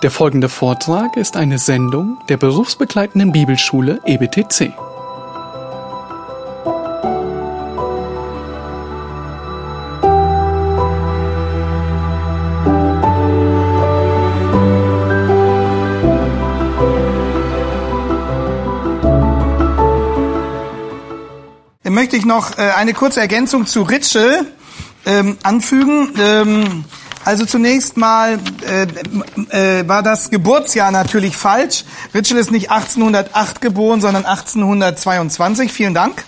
Der folgende Vortrag ist eine Sendung der berufsbegleitenden Bibelschule EBTC. Dann möchte ich noch äh, eine kurze Ergänzung zu Ritschel ähm, anfügen. Ähm, also zunächst mal äh, äh, war das Geburtsjahr natürlich falsch. Ritschel ist nicht 1808 geboren, sondern 1822. Vielen Dank.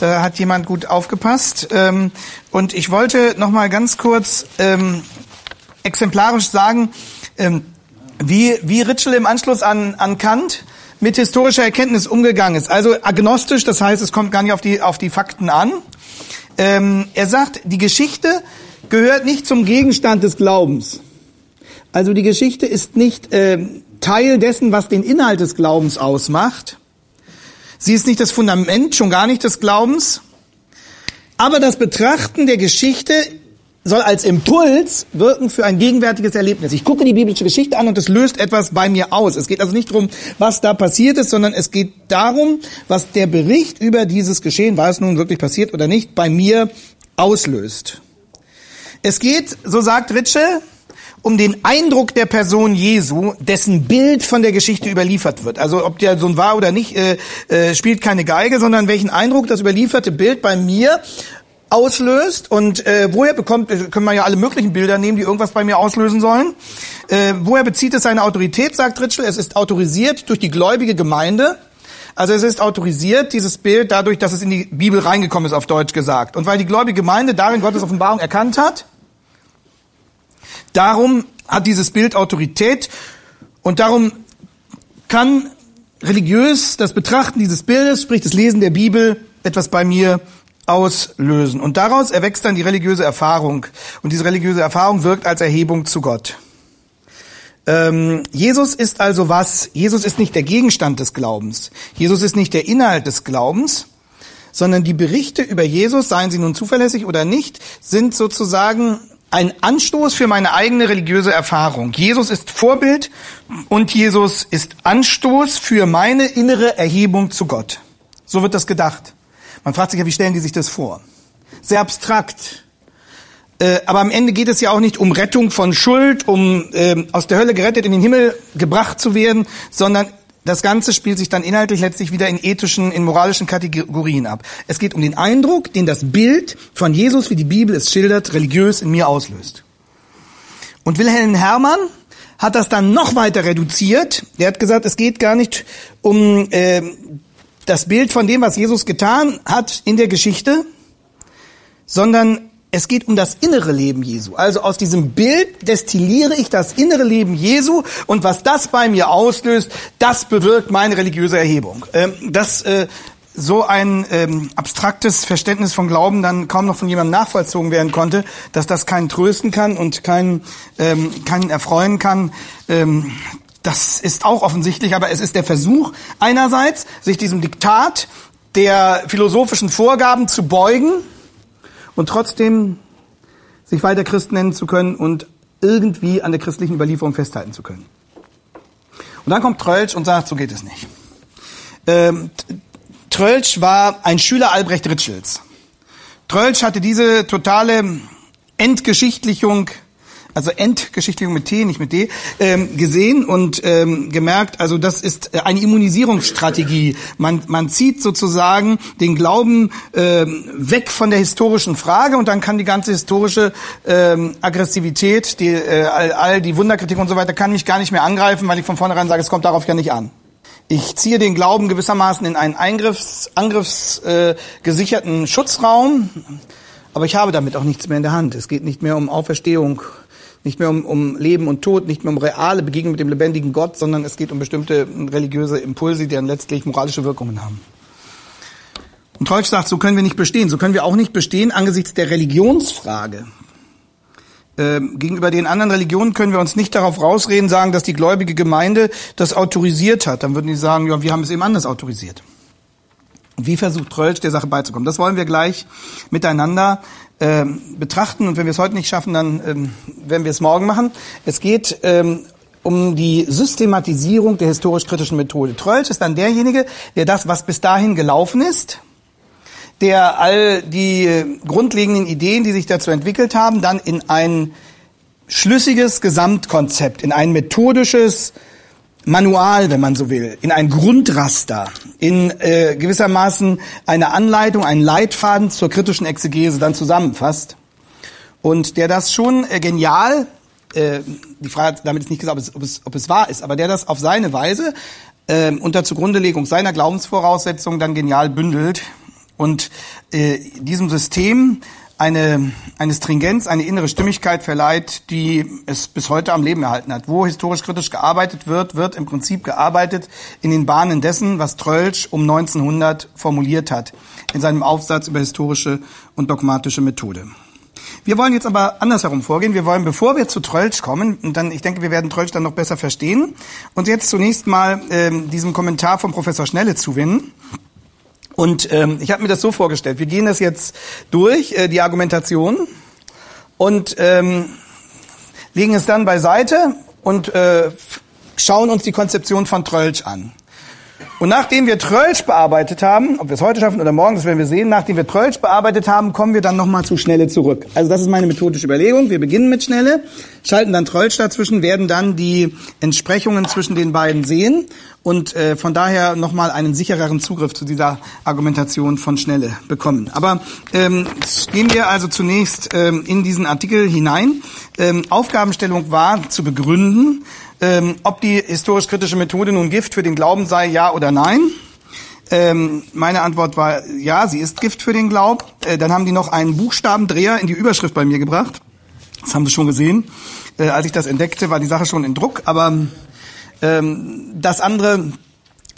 Da hat jemand gut aufgepasst. Ähm, und ich wollte noch mal ganz kurz ähm, exemplarisch sagen, ähm, wie, wie Ritschel im Anschluss an, an Kant mit historischer Erkenntnis umgegangen ist. Also agnostisch, das heißt, es kommt gar nicht auf die, auf die Fakten an. Ähm, er sagt, die Geschichte gehört nicht zum Gegenstand des Glaubens. Also die Geschichte ist nicht äh, Teil dessen, was den Inhalt des Glaubens ausmacht. Sie ist nicht das Fundament, schon gar nicht des Glaubens. Aber das Betrachten der Geschichte soll als Impuls wirken für ein gegenwärtiges Erlebnis. Ich gucke die biblische Geschichte an und es löst etwas bei mir aus. Es geht also nicht darum, was da passiert ist, sondern es geht darum, was der Bericht über dieses Geschehen, war es nun wirklich passiert oder nicht, bei mir auslöst. Es geht, so sagt Ritschel, um den Eindruck der Person Jesu, dessen Bild von der Geschichte überliefert wird. Also ob der Sohn war oder nicht, äh, äh, spielt keine Geige, sondern welchen Eindruck das überlieferte Bild bei mir auslöst und äh, woher bekommt, können wir ja alle möglichen Bilder nehmen, die irgendwas bei mir auslösen sollen. Äh, woher bezieht es seine Autorität, sagt Ritschel? Es ist autorisiert durch die gläubige Gemeinde. Also es ist autorisiert, dieses Bild, dadurch, dass es in die Bibel reingekommen ist, auf Deutsch gesagt. Und weil die gläubige Gemeinde darin Gottes Offenbarung erkannt hat, darum hat dieses Bild Autorität und darum kann religiös das Betrachten dieses Bildes, sprich das Lesen der Bibel, etwas bei mir auslösen. Und daraus erwächst dann die religiöse Erfahrung. Und diese religiöse Erfahrung wirkt als Erhebung zu Gott. Ähm, Jesus ist also was? Jesus ist nicht der Gegenstand des Glaubens. Jesus ist nicht der Inhalt des Glaubens, sondern die Berichte über Jesus, seien sie nun zuverlässig oder nicht, sind sozusagen ein Anstoß für meine eigene religiöse Erfahrung. Jesus ist Vorbild und Jesus ist Anstoß für meine innere Erhebung zu Gott. So wird das gedacht. Man fragt sich ja, wie stellen die sich das vor? Sehr abstrakt. Äh, aber am Ende geht es ja auch nicht um Rettung von Schuld, um äh, aus der Hölle gerettet in den Himmel gebracht zu werden, sondern das Ganze spielt sich dann inhaltlich letztlich wieder in ethischen, in moralischen Kategorien ab. Es geht um den Eindruck, den das Bild von Jesus, wie die Bibel es schildert, religiös in mir auslöst. Und Wilhelm Hermann hat das dann noch weiter reduziert. Er hat gesagt, es geht gar nicht um äh, das Bild von dem, was Jesus getan hat in der Geschichte, sondern es geht um das innere Leben Jesu. Also aus diesem Bild destilliere ich das innere Leben Jesu und was das bei mir auslöst, das bewirkt meine religiöse Erhebung. Ähm, das äh, so ein ähm, abstraktes Verständnis von Glauben dann kaum noch von jemandem nachvollzogen werden konnte, dass das keinen trösten kann und keinen, ähm, keinen erfreuen kann. Ähm, das ist auch offensichtlich, aber es ist der Versuch einerseits, sich diesem Diktat der philosophischen Vorgaben zu beugen und trotzdem sich weiter Christ nennen zu können und irgendwie an der christlichen Überlieferung festhalten zu können. Und dann kommt Trölsch und sagt, so geht es nicht. Ähm, Trölsch war ein Schüler Albrecht Ritschels. Trölsch hatte diese totale Entgeschichtlichung also Entgeschichtlichung mit T, nicht mit D, ähm, gesehen und ähm, gemerkt, also das ist eine Immunisierungsstrategie. Man, man zieht sozusagen den Glauben ähm, weg von der historischen Frage und dann kann die ganze historische ähm, Aggressivität, die, äh, all, all die Wunderkritik und so weiter, kann mich gar nicht mehr angreifen, weil ich von vornherein sage, es kommt darauf ja nicht an. Ich ziehe den Glauben gewissermaßen in einen Eingriffs, angriffsgesicherten äh, Schutzraum, aber ich habe damit auch nichts mehr in der Hand. Es geht nicht mehr um Auferstehung nicht mehr um, um Leben und Tod, nicht mehr um reale Begegnung mit dem lebendigen Gott, sondern es geht um bestimmte religiöse Impulse, die dann letztlich moralische Wirkungen haben. Und Treutsch sagt, so können wir nicht bestehen. So können wir auch nicht bestehen angesichts der Religionsfrage. Ähm, gegenüber den anderen Religionen können wir uns nicht darauf rausreden, sagen, dass die gläubige Gemeinde das autorisiert hat. Dann würden die sagen, ja, wir haben es eben anders autorisiert. Wie versucht Trölsch der Sache beizukommen? Das wollen wir gleich miteinander ähm, betrachten und wenn wir es heute nicht schaffen, dann ähm, werden wir es morgen machen. Es geht ähm, um die Systematisierung der historisch-kritischen Methode. Trölsch ist dann derjenige, der das, was bis dahin gelaufen ist, der all die grundlegenden Ideen, die sich dazu entwickelt haben, dann in ein schlüssiges Gesamtkonzept, in ein methodisches Manual, wenn man so will, in ein Grundraster, in äh, gewissermaßen eine Anleitung, einen Leitfaden zur kritischen Exegese dann zusammenfasst. Und der das schon äh, genial, äh, die Frage damit ist nicht gesagt, ob es, ob, es, ob es wahr ist, aber der das auf seine Weise äh, unter Zugrundelegung seiner Glaubensvoraussetzungen dann genial bündelt und äh, diesem System eine, eine Stringenz, eine innere Stimmigkeit verleiht, die es bis heute am Leben erhalten hat. Wo historisch kritisch gearbeitet wird, wird im Prinzip gearbeitet in den Bahnen dessen, was Trölsch um 1900 formuliert hat, in seinem Aufsatz über historische und dogmatische Methode. Wir wollen jetzt aber andersherum vorgehen. Wir wollen, bevor wir zu Trölsch kommen, und dann, ich denke, wir werden Trölsch dann noch besser verstehen, uns jetzt zunächst mal ähm, diesem Kommentar von Professor Schnelle zuwenden. Und ähm, ich habe mir das so vorgestellt. Wir gehen das jetzt durch, äh, die Argumentation, und ähm, legen es dann beiseite und äh, schauen uns die Konzeption von Trölsch an. Und nachdem wir Trölsch bearbeitet haben, ob wir es heute schaffen oder morgen, das werden wir sehen, nachdem wir Trölsch bearbeitet haben, kommen wir dann nochmal zu Schnelle zurück. Also das ist meine methodische Überlegung. Wir beginnen mit Schnelle, schalten dann Trölsch dazwischen, werden dann die Entsprechungen zwischen den beiden sehen und äh, von daher nochmal einen sichereren Zugriff zu dieser Argumentation von Schnelle bekommen. Aber ähm, gehen wir also zunächst ähm, in diesen Artikel hinein. Ähm, Aufgabenstellung war zu begründen, ähm, ob die historisch-kritische Methode nun Gift für den Glauben sei, ja oder nein. Ähm, meine Antwort war, ja, sie ist Gift für den Glaub. Äh, dann haben die noch einen Buchstabendreher in die Überschrift bei mir gebracht. Das haben Sie schon gesehen. Äh, als ich das entdeckte, war die Sache schon in Druck. Aber ähm, das andere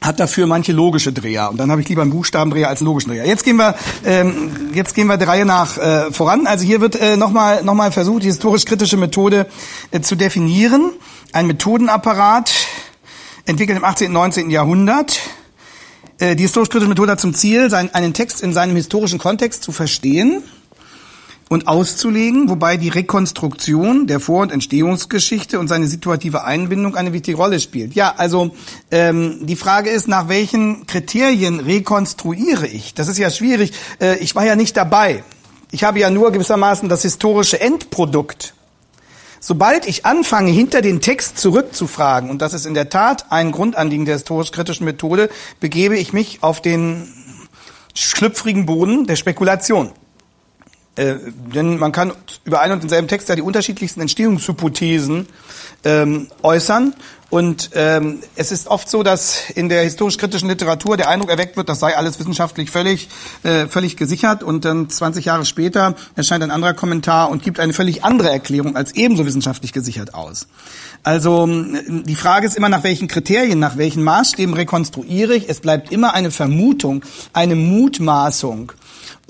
hat dafür manche logische Dreher. Und dann habe ich lieber einen Buchstabendreher als einen logischen Dreher. Jetzt gehen wir, ähm, jetzt gehen wir der Reihe nach äh, voran. Also hier wird äh, nochmal noch mal versucht, die historisch-kritische Methode äh, zu definieren ein Methodenapparat, entwickelt im 18. und 19. Jahrhundert. Äh, die historisch-kritische Methode hat zum Ziel, einen Text in seinem historischen Kontext zu verstehen und auszulegen, wobei die Rekonstruktion der Vor- und Entstehungsgeschichte und seine situative Einbindung eine wichtige Rolle spielt. Ja, also ähm, die Frage ist, nach welchen Kriterien rekonstruiere ich? Das ist ja schwierig. Äh, ich war ja nicht dabei. Ich habe ja nur gewissermaßen das historische Endprodukt Sobald ich anfange, hinter den Text zurückzufragen, und das ist in der Tat ein Grundanliegen der historisch-kritischen Methode, begebe ich mich auf den schlüpfrigen Boden der Spekulation. Äh, denn man kann über einen und denselben Text ja die unterschiedlichsten Entstehungshypothesen ähm, äußern und ähm, es ist oft so, dass in der historisch-kritischen Literatur der Eindruck erweckt wird, das sei alles wissenschaftlich völlig, äh, völlig gesichert. Und dann 20 Jahre später erscheint ein anderer Kommentar und gibt eine völlig andere Erklärung als ebenso wissenschaftlich gesichert aus. Also die Frage ist immer, nach welchen Kriterien, nach welchen Maßstäben rekonstruiere ich. Es bleibt immer eine Vermutung, eine Mutmaßung.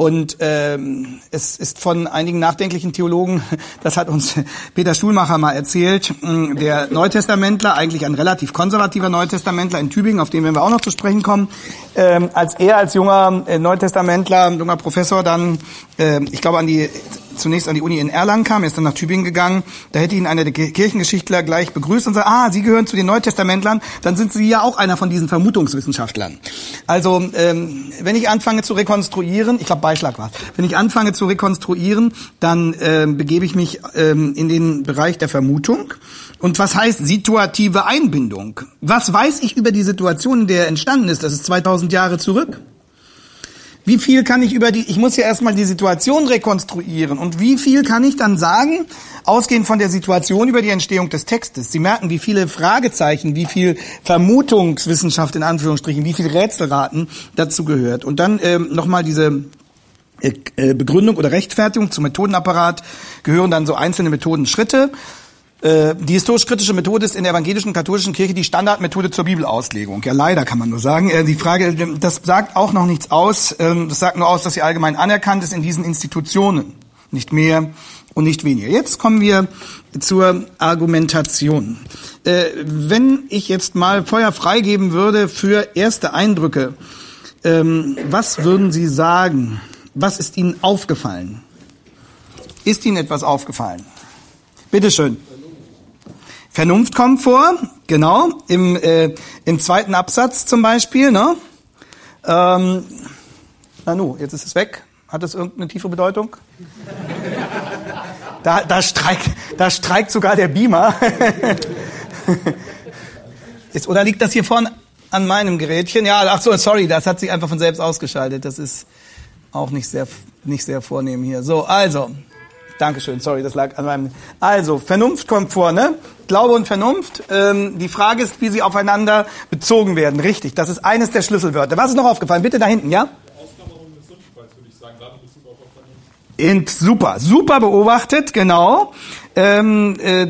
Und ähm, es ist von einigen nachdenklichen Theologen, das hat uns Peter Stuhlmacher mal erzählt, der Neutestamentler, eigentlich ein relativ konservativer Neutestamentler in Tübingen, auf den werden wir auch noch zu sprechen kommen, ähm, als er als junger äh, Neutestamentler, junger Professor dann, äh, ich glaube an die zunächst an die Uni in Erlangen kam, er ist dann nach Tübingen gegangen, da hätte ihn einer der Kirchengeschichtler gleich begrüßt und sagt, ah, Sie gehören zu den Neutestamentlern, dann sind Sie ja auch einer von diesen Vermutungswissenschaftlern. Also ähm, wenn ich anfange zu rekonstruieren, ich glaube Beischlag war wenn ich anfange zu rekonstruieren, dann ähm, begebe ich mich ähm, in den Bereich der Vermutung. Und was heißt situative Einbindung? Was weiß ich über die Situation, in der er entstanden ist? Das ist 2000 Jahre zurück. Wie viel kann ich über die, ich muss ja erstmal die Situation rekonstruieren und wie viel kann ich dann sagen, ausgehend von der Situation über die Entstehung des Textes. Sie merken, wie viele Fragezeichen, wie viel Vermutungswissenschaft in Anführungsstrichen, wie viel Rätselraten dazu gehört. Und dann ähm, nochmal diese äh, Begründung oder Rechtfertigung zum Methodenapparat gehören dann so einzelne Methodenschritte. Äh, die historisch-kritische Methode ist in der evangelischen katholischen Kirche die Standardmethode zur Bibelauslegung. Ja, leider kann man nur sagen. Äh, die Frage, das sagt auch noch nichts aus. Ähm, das sagt nur aus, dass sie allgemein anerkannt ist in diesen Institutionen. Nicht mehr und nicht weniger. Jetzt kommen wir zur Argumentation. Äh, wenn ich jetzt mal Feuer freigeben würde für erste Eindrücke, ähm, was würden Sie sagen? Was ist Ihnen aufgefallen? Ist Ihnen etwas aufgefallen? Bitteschön. Vernunft kommt vor, genau, im, äh, im zweiten Absatz zum Beispiel. Ne? Ähm, Nanu, jetzt ist es weg. Hat das irgendeine tiefe Bedeutung? Da, da, streikt, da streikt sogar der Beamer. ist, oder liegt das hier vorne an meinem Gerätchen? Ja, ach so, sorry, das hat sich einfach von selbst ausgeschaltet. Das ist auch nicht sehr, nicht sehr vornehm hier. So, also, Dankeschön, sorry, das lag an meinem. Also, Vernunft kommt vor, ne? Glaube und Vernunft. Ähm, die Frage ist, wie sie aufeinander bezogen werden. Richtig, das ist eines der Schlüsselwörter. Was ist noch aufgefallen? Bitte da hinten, ja? Int, super, super beobachtet, genau. Ähm, äh,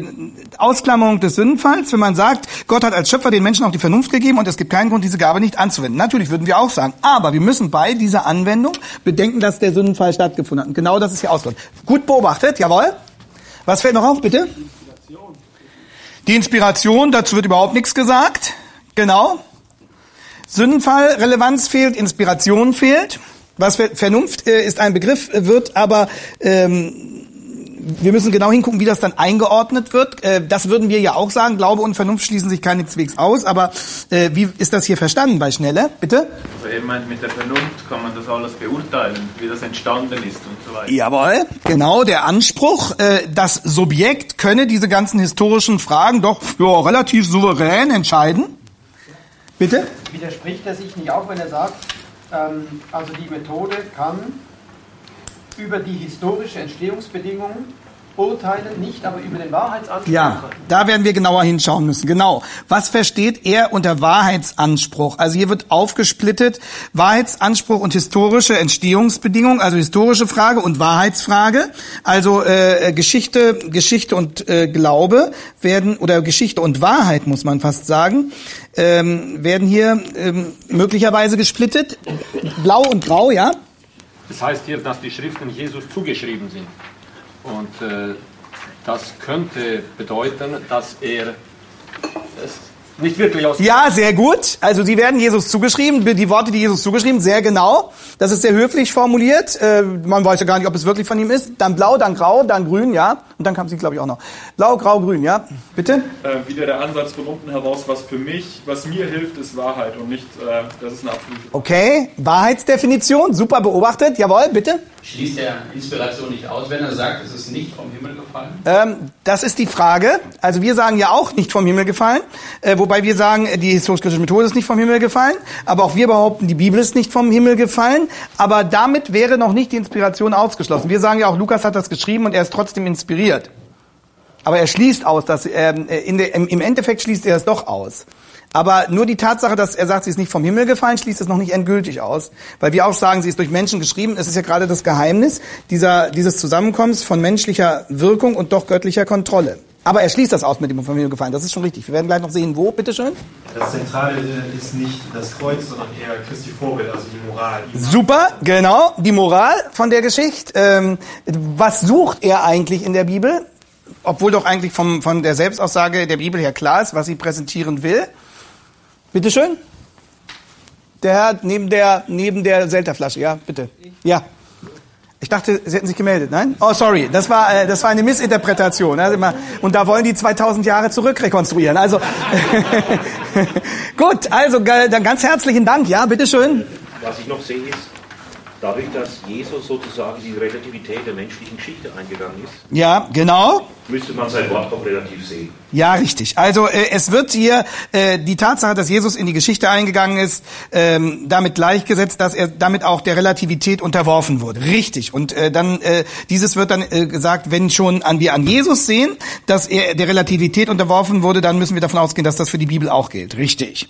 Ausklammerung des Sündenfalls, wenn man sagt, Gott hat als Schöpfer den Menschen auch die Vernunft gegeben und es gibt keinen Grund, diese Gabe nicht anzuwenden. Natürlich würden wir auch sagen, aber wir müssen bei dieser Anwendung bedenken, dass der Sündenfall stattgefunden hat. Und genau das ist hier ausgedrückt. Gut beobachtet, jawohl. Was fällt noch auf, bitte? Inspiration. Die Inspiration, dazu wird überhaupt nichts gesagt. Genau. Sündenfall, Relevanz fehlt, Inspiration fehlt. Was Vernunft äh, ist ein Begriff, wird aber ähm, wir müssen genau hingucken, wie das dann eingeordnet wird. Äh, das würden wir ja auch sagen. Glaube und Vernunft schließen sich keineswegs aus. Aber äh, wie ist das hier verstanden bei Schnelle? Bitte? Also er meint, mit der Vernunft kann man das alles beurteilen, wie das entstanden ist und so weiter. Jawohl, genau. Der Anspruch, äh, das Subjekt könne diese ganzen historischen Fragen doch ja, relativ souverän entscheiden. Bitte? Widerspricht er sich nicht auch, wenn er sagt, ähm, also die Methode kann über die historische Entstehungsbedingungen urteilen, nicht aber über den Wahrheitsanspruch. Ja, da werden wir genauer hinschauen müssen. Genau. Was versteht er unter Wahrheitsanspruch? Also hier wird aufgesplittet Wahrheitsanspruch und historische Entstehungsbedingungen, also historische Frage und Wahrheitsfrage. Also äh, Geschichte, Geschichte und äh, Glaube werden oder Geschichte und Wahrheit muss man fast sagen, ähm, werden hier ähm, möglicherweise gesplittet. Blau und Grau, ja. Das heißt hier, dass die Schriften Jesus zugeschrieben sind. Und äh, das könnte bedeuten, dass er es nicht wirklich aus. Ja, sehr gut. Also sie werden Jesus zugeschrieben, die Worte, die Jesus zugeschrieben, sehr genau. Das ist sehr höflich formuliert. Äh, man weiß ja gar nicht, ob es wirklich von ihm ist. Dann blau, dann grau, dann grün, ja. Und dann kam sie, glaube ich, auch noch. Blau, grau, grün, ja. Bitte? Äh, wieder der Ansatz von unten heraus, was für mich, was mir hilft, ist Wahrheit und nicht, äh, das ist eine absolute. Okay, Wahrheitsdefinition, super beobachtet. Jawohl, bitte. Schließt er Inspiration nicht aus, wenn er sagt, es ist nicht vom Himmel gefallen? Ähm, das ist die Frage. Also wir sagen ja auch nicht vom Himmel gefallen, äh, wobei wir sagen, die historisch-kritische Methode ist nicht vom Himmel gefallen, aber auch wir behaupten, die Bibel ist nicht vom Himmel gefallen, aber damit wäre noch nicht die Inspiration ausgeschlossen. Wir sagen ja auch, Lukas hat das geschrieben und er ist trotzdem inspiriert. Aber er schließt aus, dass ähm, in der, im Endeffekt schließt er es doch aus. Aber nur die Tatsache, dass er sagt, sie ist nicht vom Himmel gefallen, schließt es noch nicht endgültig aus. Weil wir auch sagen, sie ist durch Menschen geschrieben. Es ist ja gerade das Geheimnis dieser, dieses Zusammenkommens von menschlicher Wirkung und doch göttlicher Kontrolle. Aber er schließt das aus mit dem vom Himmel gefallen. Das ist schon richtig. Wir werden gleich noch sehen, wo. Bitteschön. Das Zentrale ist nicht das Kreuz, sondern eher Christi Vorbild, also die Moral. Super, genau. Die Moral von der Geschichte. Ähm, was sucht er eigentlich in der Bibel? Obwohl doch eigentlich vom, von der Selbstaussage der Bibel her klar ist, was sie präsentieren will. Bitte schön. Der Herr neben der, neben der Selterflasche, ja, bitte. Ja. Ich dachte, Sie hätten sich gemeldet, nein? Oh, sorry, das war, äh, das war eine Missinterpretation. Also immer, und da wollen die 2000 Jahre zurückrekonstruieren. Also, gut, also dann ganz herzlichen Dank, ja, bitteschön. Was ich noch sehe ist, dadurch, dass Jesus sozusagen die Relativität der menschlichen Geschichte eingegangen ist. Ja, genau. Müsste man sein Wort auch relativ sehen. Ja, richtig. Also äh, es wird hier äh, die Tatsache, dass Jesus in die Geschichte eingegangen ist, ähm, damit gleichgesetzt, dass er damit auch der Relativität unterworfen wurde. Richtig. Und äh, dann äh, dieses wird dann äh, gesagt, wenn schon an wir an Jesus sehen, dass er der Relativität unterworfen wurde, dann müssen wir davon ausgehen, dass das für die Bibel auch gilt. Richtig.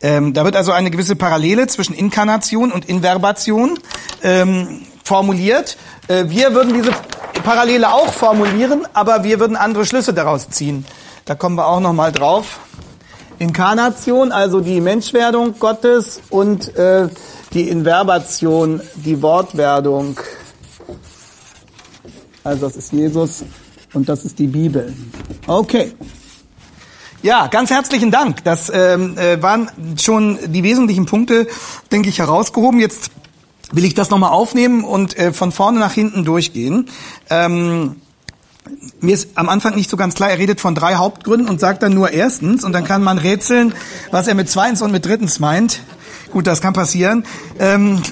Ähm, da wird also eine gewisse Parallele zwischen Inkarnation und Inverbation ähm, formuliert. Äh, wir würden diese Parallele auch formulieren, aber wir würden andere Schlüsse daraus ziehen. Da kommen wir auch noch mal drauf. Inkarnation, also die Menschwerdung Gottes und äh, die Inverbation, die Wortwerdung. Also das ist Jesus und das ist die Bibel. Okay. Ja, ganz herzlichen Dank. Das ähm, äh, waren schon die wesentlichen Punkte, denke ich, herausgehoben. Jetzt will ich das nochmal aufnehmen und äh, von vorne nach hinten durchgehen. Ähm, mir ist am Anfang nicht so ganz klar, er redet von drei Hauptgründen und sagt dann nur erstens und dann kann man rätseln, was er mit zweitens und mit drittens meint. Gut, das kann passieren. Ähm,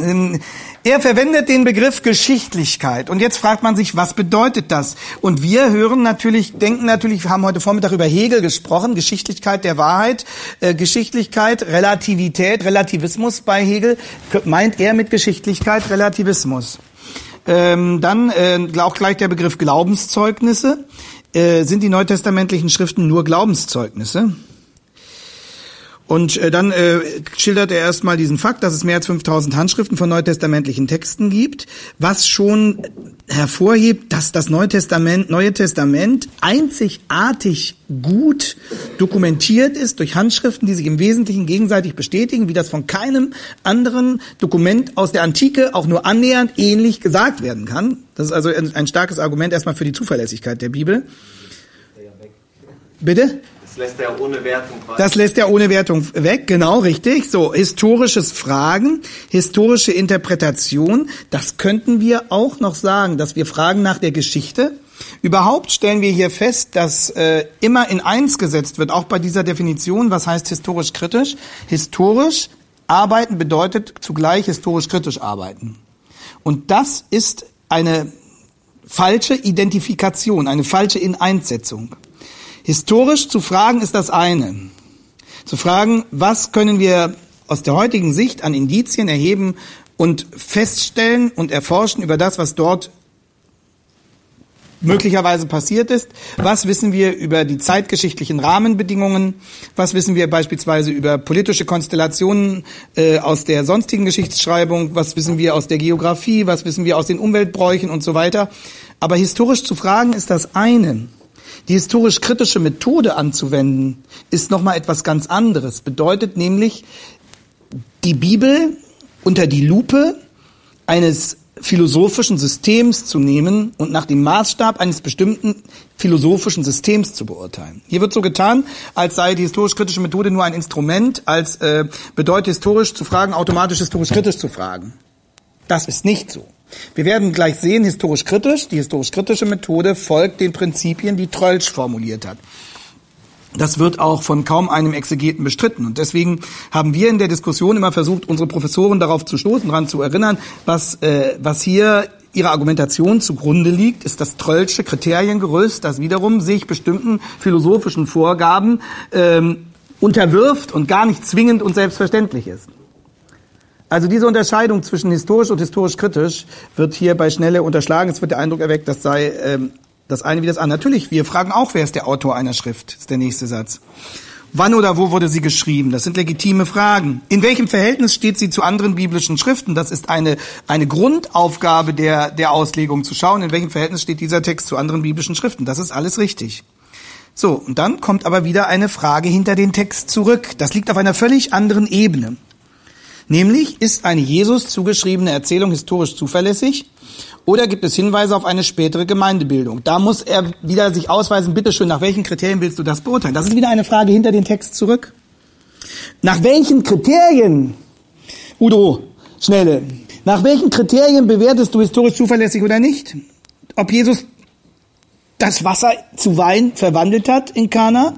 ähm, er verwendet den Begriff Geschichtlichkeit. Und jetzt fragt man sich, was bedeutet das? Und wir hören natürlich, denken natürlich, wir haben heute Vormittag über Hegel gesprochen, Geschichtlichkeit der Wahrheit, äh, Geschichtlichkeit, Relativität, Relativismus bei Hegel. Meint er mit Geschichtlichkeit Relativismus? Ähm, dann äh, auch gleich der Begriff Glaubenszeugnisse. Äh, sind die neutestamentlichen Schriften nur Glaubenszeugnisse? Und äh, dann äh, schildert er erstmal diesen Fakt, dass es mehr als 5000 Handschriften von neutestamentlichen Texten gibt, was schon hervorhebt, dass das Neue Testament, Neue Testament einzigartig gut dokumentiert ist durch Handschriften, die sich im Wesentlichen gegenseitig bestätigen, wie das von keinem anderen Dokument aus der Antike auch nur annähernd ähnlich gesagt werden kann. Das ist also ein, starkes Argument erstmal für die Zuverlässigkeit der Bibel. Bitte? Das lässt er ohne Wertung frei. Das lässt er ohne Wertung weg, genau richtig. So, historisches Fragen, historische Interpretation, das könnten wir auch noch sagen, dass wir fragen nach der Geschichte. Überhaupt stellen wir hier fest, dass äh, immer in eins gesetzt wird, auch bei dieser Definition, was heißt historisch kritisch. Historisch arbeiten bedeutet zugleich historisch kritisch arbeiten. Und das ist eine falsche Identifikation, eine falsche Ineinsetzung. Historisch zu fragen ist das eine. Zu fragen, was können wir aus der heutigen Sicht an Indizien erheben und feststellen und erforschen über das, was dort möglicherweise passiert ist. Was wissen wir über die zeitgeschichtlichen Rahmenbedingungen? Was wissen wir beispielsweise über politische Konstellationen äh, aus der sonstigen Geschichtsschreibung? Was wissen wir aus der Geografie? Was wissen wir aus den Umweltbräuchen und so weiter? Aber historisch zu fragen ist das eine. Die historisch-kritische Methode anzuwenden, ist nochmal etwas ganz anderes. Bedeutet nämlich, die Bibel unter die Lupe eines philosophischen Systems zu nehmen und nach dem Maßstab eines bestimmten philosophischen Systems zu beurteilen. Hier wird so getan, als sei die historisch-kritische Methode nur ein Instrument, als äh, bedeutet historisch zu fragen, automatisch historisch-kritisch zu fragen. Das ist nicht so. Wir werden gleich sehen, historisch kritisch, die historisch kritische Methode folgt den Prinzipien, die Trölsch formuliert hat. Das wird auch von kaum einem Exegeten bestritten. Und deswegen haben wir in der Diskussion immer versucht, unsere Professoren darauf zu stoßen, daran zu erinnern, was, äh, was hier ihrer Argumentation zugrunde liegt, ist das Tröllsche Kriteriengerüst, das wiederum sich bestimmten philosophischen Vorgaben ähm, unterwirft und gar nicht zwingend und selbstverständlich ist. Also diese Unterscheidung zwischen historisch und historisch kritisch wird hier bei Schnelle unterschlagen. Es wird der Eindruck erweckt, das sei ähm, das eine wie das andere. Natürlich, wir fragen auch, wer ist der Autor einer Schrift, ist der nächste Satz. Wann oder wo wurde sie geschrieben? Das sind legitime Fragen. In welchem Verhältnis steht sie zu anderen biblischen Schriften? Das ist eine, eine Grundaufgabe der, der Auslegung zu schauen, in welchem Verhältnis steht dieser Text zu anderen biblischen Schriften. Das ist alles richtig. So, und dann kommt aber wieder eine Frage hinter den Text zurück. Das liegt auf einer völlig anderen Ebene. Nämlich, ist eine Jesus zugeschriebene Erzählung historisch zuverlässig oder gibt es Hinweise auf eine spätere Gemeindebildung? Da muss er wieder sich ausweisen, bitteschön, nach welchen Kriterien willst du das beurteilen? Das ist wieder eine Frage hinter den Text zurück. Nach welchen Kriterien, Udo, schnelle, nach welchen Kriterien bewertest du historisch zuverlässig oder nicht? Ob Jesus das Wasser zu Wein verwandelt hat in Kana?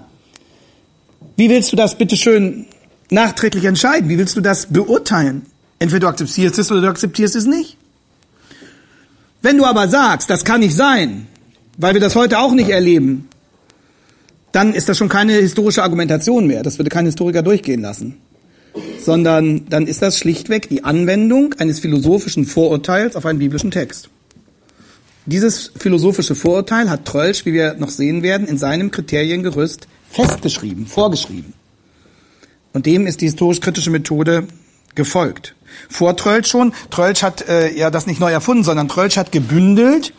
Wie willst du das bitteschön nachträglich entscheiden? Wie willst du das beurteilen? Entweder du akzeptierst es oder du akzeptierst es nicht. Wenn du aber sagst, das kann nicht sein, weil wir das heute auch nicht erleben, dann ist das schon keine historische Argumentation mehr. Das würde kein Historiker durchgehen lassen. Sondern dann ist das schlichtweg die Anwendung eines philosophischen Vorurteils auf einen biblischen Text. Dieses philosophische Vorurteil hat Trölsch, wie wir noch sehen werden, in seinem Kriteriengerüst festgeschrieben, vorgeschrieben. Und dem ist die historisch-kritische Methode gefolgt. Vor Trölsch schon. Trölsch hat äh, ja das nicht neu erfunden, sondern Trölsch hat gebündelt,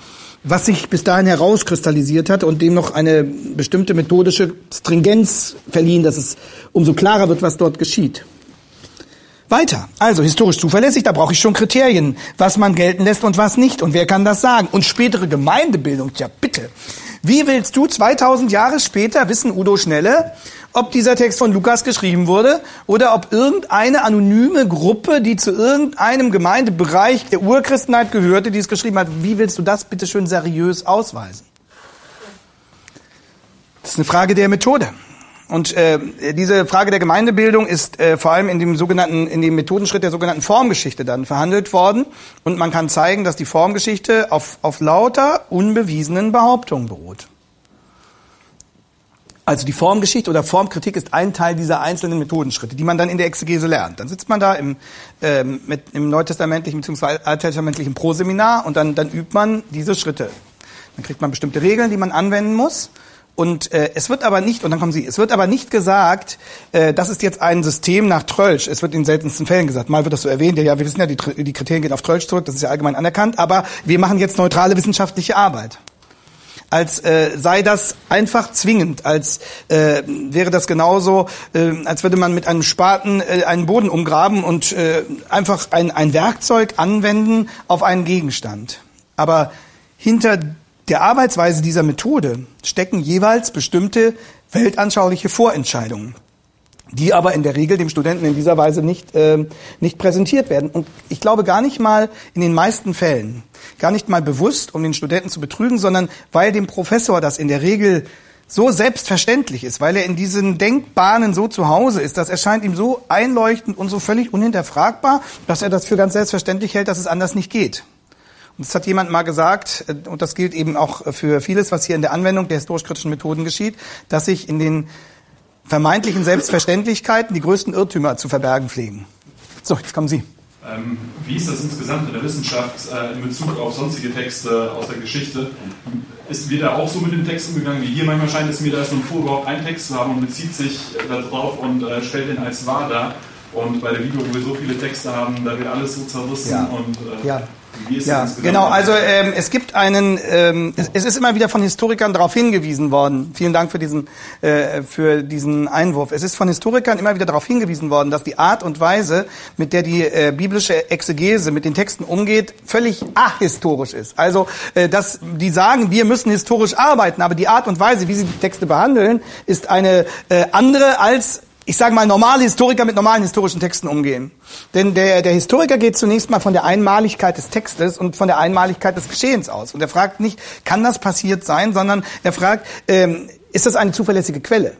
was sich bis dahin herauskristallisiert hat und dem noch eine bestimmte methodische Stringenz verliehen, dass es umso klarer wird, was dort geschieht. Weiter. Also historisch zuverlässig, da brauche ich schon Kriterien, was man gelten lässt und was nicht. Und wer kann das sagen? Und spätere Gemeindebildung, ja bitte. Wie willst du 2000 Jahre später wissen, Udo Schnelle, ob dieser Text von Lukas geschrieben wurde oder ob irgendeine anonyme Gruppe, die zu irgendeinem Gemeindebereich der Urchristenheit gehörte, die es geschrieben hat. Wie willst du das bitte schön seriös ausweisen? Das ist eine Frage der Methode. Und äh, diese Frage der Gemeindebildung ist äh, vor allem in dem sogenannten, in dem Methodenschritt der sogenannten Formgeschichte dann verhandelt worden. Und man kann zeigen, dass die Formgeschichte auf, auf lauter unbewiesenen Behauptungen beruht. Also die Formgeschichte oder Formkritik ist ein Teil dieser einzelnen Methodenschritte, die man dann in der Exegese lernt. Dann sitzt man da im, ähm, mit, im neutestamentlichen bzw. alttestamentlichen Proseminar und dann, dann übt man diese Schritte. Dann kriegt man bestimmte Regeln, die man anwenden muss. Und äh, es wird aber nicht, und dann kommen Sie, es wird aber nicht gesagt, äh, das ist jetzt ein System nach Trölsch. Es wird in seltensten Fällen gesagt. Mal wird das so erwähnt, ja, wir wissen ja, die, die Kriterien gehen auf Trölsch zurück, das ist ja allgemein anerkannt, aber wir machen jetzt neutrale wissenschaftliche Arbeit. Als äh, sei das einfach zwingend, als äh, wäre das genauso, äh, als würde man mit einem Spaten äh, einen Boden umgraben und äh, einfach ein, ein Werkzeug anwenden auf einen Gegenstand. Aber hinter der Arbeitsweise dieser Methode stecken jeweils bestimmte weltanschauliche Vorentscheidungen, die aber in der Regel dem Studenten in dieser Weise nicht, äh, nicht präsentiert werden. Und ich glaube gar nicht mal in den meisten Fällen, gar nicht mal bewusst, um den Studenten zu betrügen, sondern weil dem Professor das in der Regel so selbstverständlich ist, weil er in diesen Denkbahnen so zu Hause ist, das erscheint ihm so einleuchtend und so völlig unhinterfragbar, dass er das für ganz selbstverständlich hält, dass es anders nicht geht. Und das hat jemand mal gesagt, äh, und das gilt eben auch für vieles, was hier in der Anwendung der historisch-kritischen Methoden geschieht, dass sich in den vermeintlichen Selbstverständlichkeiten die größten Irrtümer zu verbergen pflegen. So, jetzt kommen Sie. Ähm, wie ist das insgesamt in der Wissenschaft äh, in Bezug auf sonstige Texte aus der Geschichte? Ist wir da auch so mit den Texten umgegangen wie hier? Manchmal scheint es mir, da ist nun vor, überhaupt einen Text zu haben und bezieht sich äh, darauf und äh, stellt den als wahr dar. Und bei der Bibel, wo wir so viele Texte haben, da wird alles so zerrissen ja. und äh, ja ja, genau. Also ähm, es gibt einen, ähm, es, es, ist immer wieder von Historikern darauf hingewiesen worden. Vielen Dank für diesen äh, für diesen Einwurf. Es ist von Historikern immer wieder darauf hingewiesen worden, dass die Art und Weise, mit der die äh, biblische Exegese mit den Texten umgeht, völlig ahistorisch ist. Also äh, dass die sagen, wir müssen historisch arbeiten, aber die Art und Weise, wie sie die Texte behandeln, ist eine äh, andere als ich sage mal, normale Historiker mit normalen historischen Texten umgehen. Denn der, der Historiker geht zunächst mal von der Einmaligkeit des Textes und von der Einmaligkeit des Geschehens aus. Und er fragt nicht, kann das passiert sein, sondern er fragt, ähm, ist das eine zuverlässige Quelle?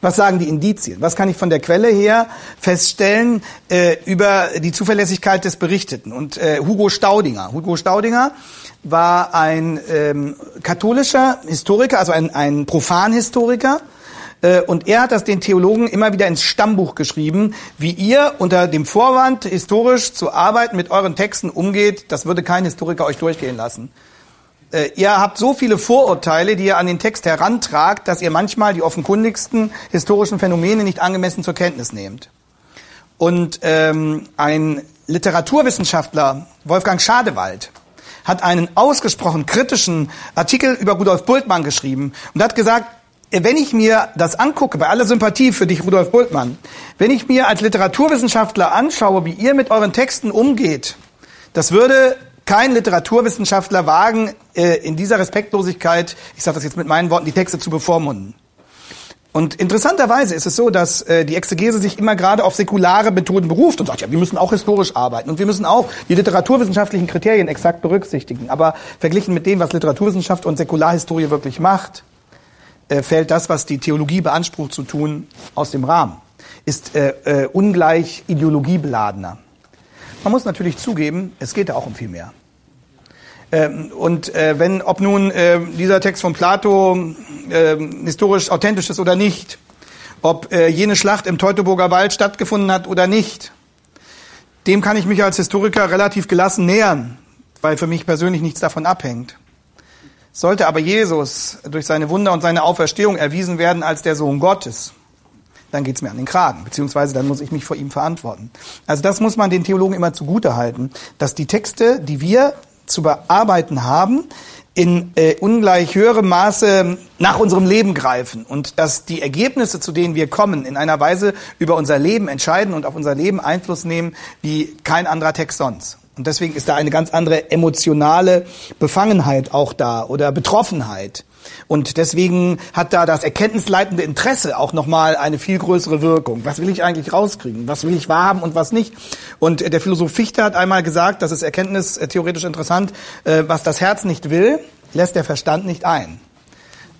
Was sagen die Indizien? Was kann ich von der Quelle her feststellen äh, über die Zuverlässigkeit des Berichteten? Und äh, Hugo Staudinger, Hugo Staudinger war ein ähm, katholischer Historiker, also ein, ein Profanhistoriker, und er hat das den Theologen immer wieder ins Stammbuch geschrieben, wie ihr unter dem Vorwand, historisch zu arbeiten, mit euren Texten umgeht, das würde kein Historiker euch durchgehen lassen. Äh, ihr habt so viele Vorurteile, die ihr an den Text herantragt, dass ihr manchmal die offenkundigsten historischen Phänomene nicht angemessen zur Kenntnis nehmt. Und ähm, ein Literaturwissenschaftler, Wolfgang Schadewald, hat einen ausgesprochen kritischen Artikel über Rudolf Bultmann geschrieben und hat gesagt, wenn ich mir das angucke, bei aller Sympathie für dich, Rudolf Bultmann, wenn ich mir als Literaturwissenschaftler anschaue, wie ihr mit euren Texten umgeht, das würde kein Literaturwissenschaftler wagen, äh, in dieser Respektlosigkeit, ich sage das jetzt mit meinen Worten, die Texte zu bevormunden. Und interessanterweise ist es so, dass äh, die Exegese sich immer gerade auf säkulare Methoden beruft und sagt, ja, wir müssen auch historisch arbeiten und wir müssen auch die literaturwissenschaftlichen Kriterien exakt berücksichtigen. Aber verglichen mit dem, was Literaturwissenschaft und Säkularhistorie wirklich macht, äh, fällt das, was die Theologie beansprucht zu tun, aus dem Rahmen, ist äh, äh, ungleich ideologiebeladener. Man muss natürlich zugeben, es geht da auch um viel mehr. Ähm, und äh, wenn, ob nun äh, dieser Text von Plato äh, historisch authentisch ist oder nicht, ob äh, jene Schlacht im Teutoburger Wald stattgefunden hat oder nicht, dem kann ich mich als Historiker relativ gelassen nähern, weil für mich persönlich nichts davon abhängt. Sollte aber Jesus durch seine Wunder und seine Auferstehung erwiesen werden als der Sohn Gottes, dann geht's mir an den Kragen, beziehungsweise dann muss ich mich vor ihm verantworten. Also das muss man den Theologen immer zugute halten, dass die Texte, die wir zu bearbeiten haben, in äh, ungleich höherem Maße nach unserem Leben greifen und dass die Ergebnisse, zu denen wir kommen, in einer Weise über unser Leben entscheiden und auf unser Leben Einfluss nehmen wie kein anderer Text sonst. Und deswegen ist da eine ganz andere emotionale Befangenheit auch da oder Betroffenheit. Und deswegen hat da das erkenntnisleitende Interesse auch nochmal eine viel größere Wirkung. Was will ich eigentlich rauskriegen? Was will ich wahrhaben und was nicht? Und der Philosoph Fichte hat einmal gesagt, das ist erkenntnistheoretisch interessant, äh, was das Herz nicht will, lässt der Verstand nicht ein.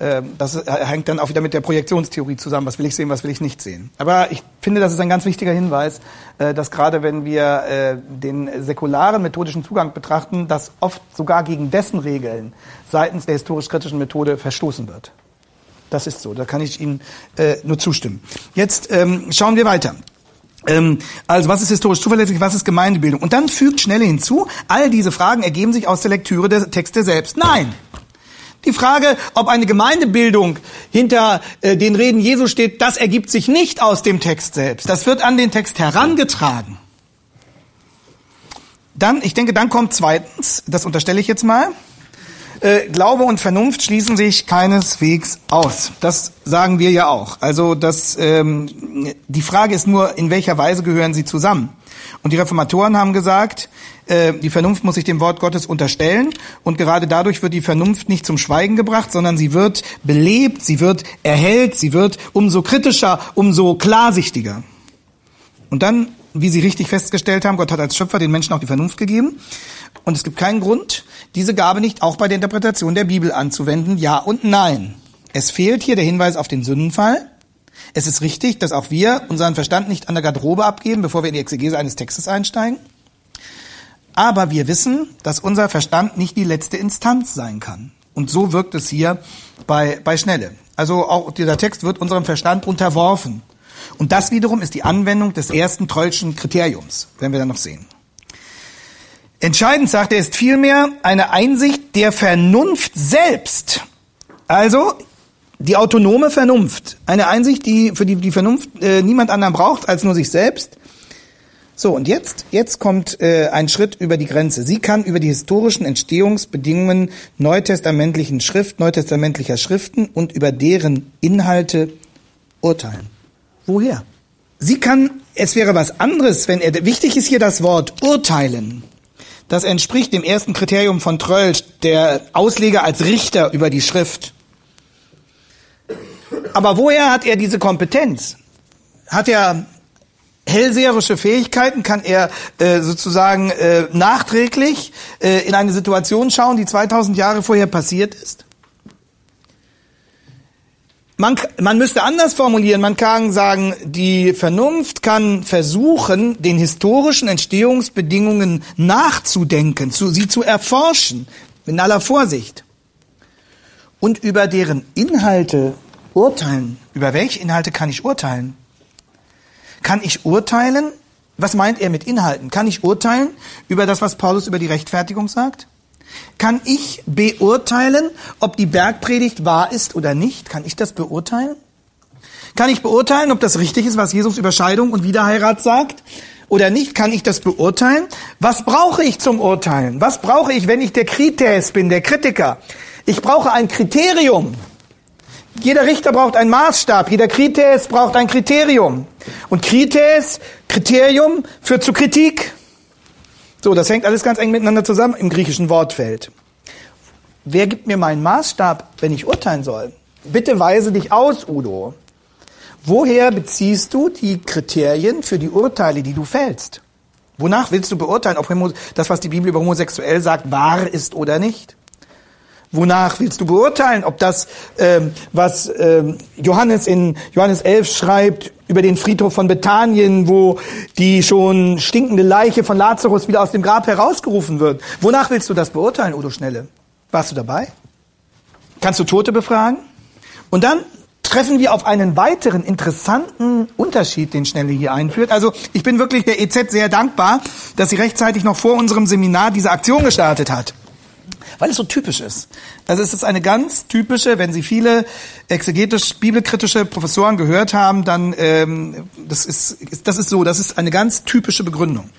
Ähm, das äh, hängt dann auch wieder mit der Projektionstheorie zusammen. Was will ich sehen, was will ich nicht sehen? Aber ich finde, das ist ein ganz wichtiger Hinweis, äh, dass gerade wenn wir äh, den säkularen methodischen Zugang betrachten, dass oft sogar gegen dessen Regeln seitens der historisch-kritischen Methode verstoßen wird. Das ist so, da kann ich Ihnen nur zustimmen. Jetzt ähm, schauen wir weiter. Ähm, also was ist historisch zuverlässig, was ist Gemeindebildung? Und dann fügt Schnelle hinzu, all diese Fragen ergeben sich aus der Lektüre der Texte selbst. Nein, die Frage, ob eine Gemeindebildung hinter äh, den Reden Jesu steht, das ergibt sich nicht aus dem Text selbst. Das wird an den Text herangetragen. Dann, ich denke, dann kommt zweitens, das unterstelle ich jetzt mal, äh, Glaube und Vernunft schließen sich keineswegs aus. Das sagen wir ja auch. Also das, ähm, die Frage ist nur, in welcher Weise gehören sie zusammen? Und die Reformatoren haben gesagt, äh, die Vernunft muss sich dem Wort Gottes unterstellen und gerade dadurch wird die Vernunft nicht zum Schweigen gebracht, sondern sie wird belebt, sie wird erhellt, sie wird umso kritischer, umso klarsichtiger. Und dann, wie Sie richtig festgestellt haben, Gott hat als Schöpfer den Menschen auch die Vernunft gegeben und es gibt keinen Grund, diese Gabe nicht auch bei der Interpretation der Bibel anzuwenden, ja und nein. Es fehlt hier der Hinweis auf den Sündenfall. Es ist richtig, dass auch wir unseren Verstand nicht an der Garderobe abgeben, bevor wir in die Exegese eines Textes einsteigen. Aber wir wissen, dass unser Verstand nicht die letzte Instanz sein kann. Und so wirkt es hier bei, bei Schnelle. Also auch dieser Text wird unserem Verstand unterworfen. Und das wiederum ist die Anwendung des ersten Trollschen Kriteriums, werden wir dann noch sehen. Entscheidend, sagt er, ist vielmehr eine Einsicht der Vernunft selbst. Also die autonome Vernunft. Eine Einsicht, die für die die Vernunft äh, niemand anderen braucht als nur sich selbst so, und jetzt, jetzt kommt äh, ein Schritt über die Grenze. Sie kann über die historischen Entstehungsbedingungen neutestamentlichen Schrift, neutestamentlicher Schriften und über deren Inhalte urteilen. Woher? Sie kann, es wäre was anderes, wenn er, wichtig ist hier das Wort urteilen. Das entspricht dem ersten Kriterium von Trölsch, der Ausleger als Richter über die Schrift. Aber woher hat er diese Kompetenz? Hat er hellseherische Fähigkeiten kann er äh, sozusagen äh, nachträglich äh, in eine Situation schauen, die 2000 Jahre vorher passiert ist? Man, man müsste anders formulieren, man kann sagen, die Vernunft kann versuchen, den historischen Entstehungsbedingungen nachzudenken, zu, sie zu erforschen, in aller Vorsicht. Und über deren Inhalte urteilen. Über welche Inhalte kann ich urteilen? Kann ich urteilen? Was meint er mit Inhalten? Kann ich urteilen über das, was Paulus über die Rechtfertigung sagt? Kann ich beurteilen, ob die Bergpredigt wahr ist oder nicht? Kann ich das beurteilen? Kann ich beurteilen, ob das richtig ist, was Jesus über Scheidung und Wiederheirat sagt? Oder nicht? Kann ich das beurteilen? Was brauche ich zum Urteilen? Was brauche ich, wenn ich der Krites bin, der Kritiker? Ich brauche ein Kriterium. Jeder Richter braucht einen Maßstab, jeder Krites braucht ein Kriterium. Und Krites, Kriterium, führt zu Kritik. So, das hängt alles ganz eng miteinander zusammen im griechischen Wortfeld. Wer gibt mir meinen Maßstab, wenn ich urteilen soll? Bitte weise dich aus, Udo. Woher beziehst du die Kriterien für die Urteile, die du fällst? Wonach willst du beurteilen, ob das, was die Bibel über homosexuell sagt, wahr ist oder nicht? Wonach willst du beurteilen, ob das, ähm, was ähm, Johannes in Johannes 11 schreibt über den Friedhof von Bethanien, wo die schon stinkende Leiche von Lazarus wieder aus dem Grab herausgerufen wird. Wonach willst du das beurteilen, Udo Schnelle? Warst du dabei? Kannst du Tote befragen? Und dann treffen wir auf einen weiteren interessanten Unterschied, den Schnelle hier einführt. Also ich bin wirklich der EZ sehr dankbar, dass sie rechtzeitig noch vor unserem Seminar diese Aktion gestartet hat weil es so typisch ist. Also es ist eine ganz typische, wenn Sie viele exegetisch bibelkritische Professoren gehört haben, dann ähm, das ist das ist so, das ist eine ganz typische Begründung.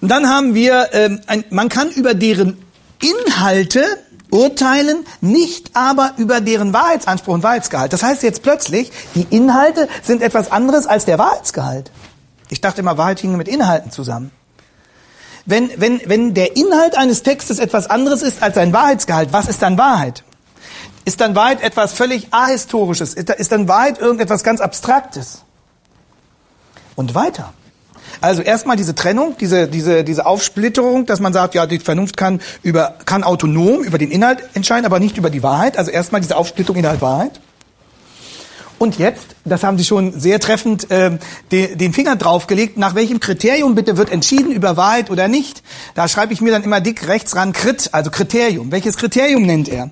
Und dann haben wir, ähm, ein, man kann über deren Inhalte urteilen, nicht aber über deren Wahrheitsanspruch und Wahrheitsgehalt. Das heißt jetzt plötzlich, die Inhalte sind etwas anderes als der Wahrheitsgehalt. Ich dachte immer, Wahrheit hinge mit Inhalten zusammen. Wenn, wenn, wenn der Inhalt eines Textes etwas anderes ist als sein Wahrheitsgehalt, was ist dann Wahrheit? Ist dann Wahrheit etwas völlig ahistorisches? Ist dann Wahrheit irgendetwas ganz Abstraktes? Und weiter. Also erstmal diese Trennung, diese, diese, diese Aufsplitterung, dass man sagt, ja, die Vernunft kann, über, kann autonom über den Inhalt entscheiden, aber nicht über die Wahrheit. Also erstmal diese Aufsplitterung Inhalt-Wahrheit. Und jetzt, das haben Sie schon sehr treffend äh, de, den Finger draufgelegt, nach welchem Kriterium bitte wird entschieden über Wahrheit oder nicht? Da schreibe ich mir dann immer dick rechts ran Krit, also Kriterium. Welches Kriterium nennt er?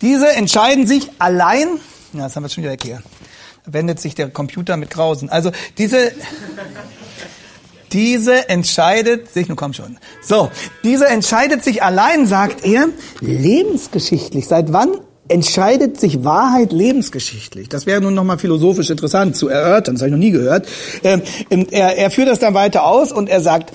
Diese entscheiden sich allein, ja, das haben wir schon wieder erklärt, wendet sich der Computer mit Grausen. Also diese, diese entscheidet sich, nun komm schon. So, diese entscheidet sich allein, sagt er, lebensgeschichtlich. Seit wann entscheidet sich Wahrheit lebensgeschichtlich? Das wäre nun nochmal philosophisch interessant zu erörtern, das habe ich noch nie gehört. Ähm, er, er führt das dann weiter aus und er sagt,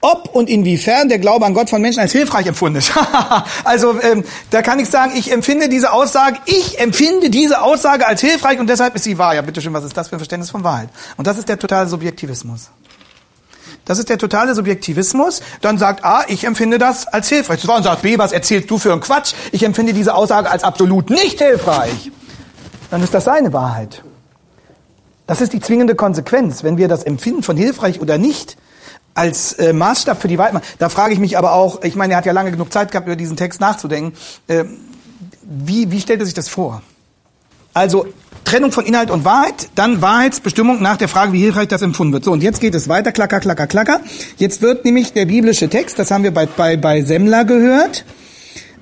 ob und inwiefern der Glaube an Gott von Menschen als hilfreich empfunden ist. also ähm, da kann ich sagen, ich empfinde diese Aussage, ich empfinde diese Aussage als hilfreich und deshalb ist sie wahr. Ja, bitteschön, was ist das für ein Verständnis von Wahrheit? Und das ist der totale Subjektivismus. Das ist der totale Subjektivismus. Dann sagt A, ich empfinde das als hilfreich. Und sagt B, was erzählst du für einen Quatsch? Ich empfinde diese Aussage als absolut nicht hilfreich. Dann ist das seine Wahrheit. Das ist die zwingende Konsequenz. Wenn wir das Empfinden von hilfreich oder nicht als äh, Maßstab für die Wahrheit machen, da frage ich mich aber auch, ich meine, er hat ja lange genug Zeit gehabt, über diesen Text nachzudenken, äh, wie, wie stellt er sich das vor? Also Trennung von Inhalt und Wahrheit, dann Wahrheitsbestimmung nach der Frage, wie hilfreich das empfunden wird. So, und jetzt geht es weiter, klacker, klacker, klacker. Jetzt wird nämlich der biblische Text, das haben wir bei, bei, bei Semmler gehört,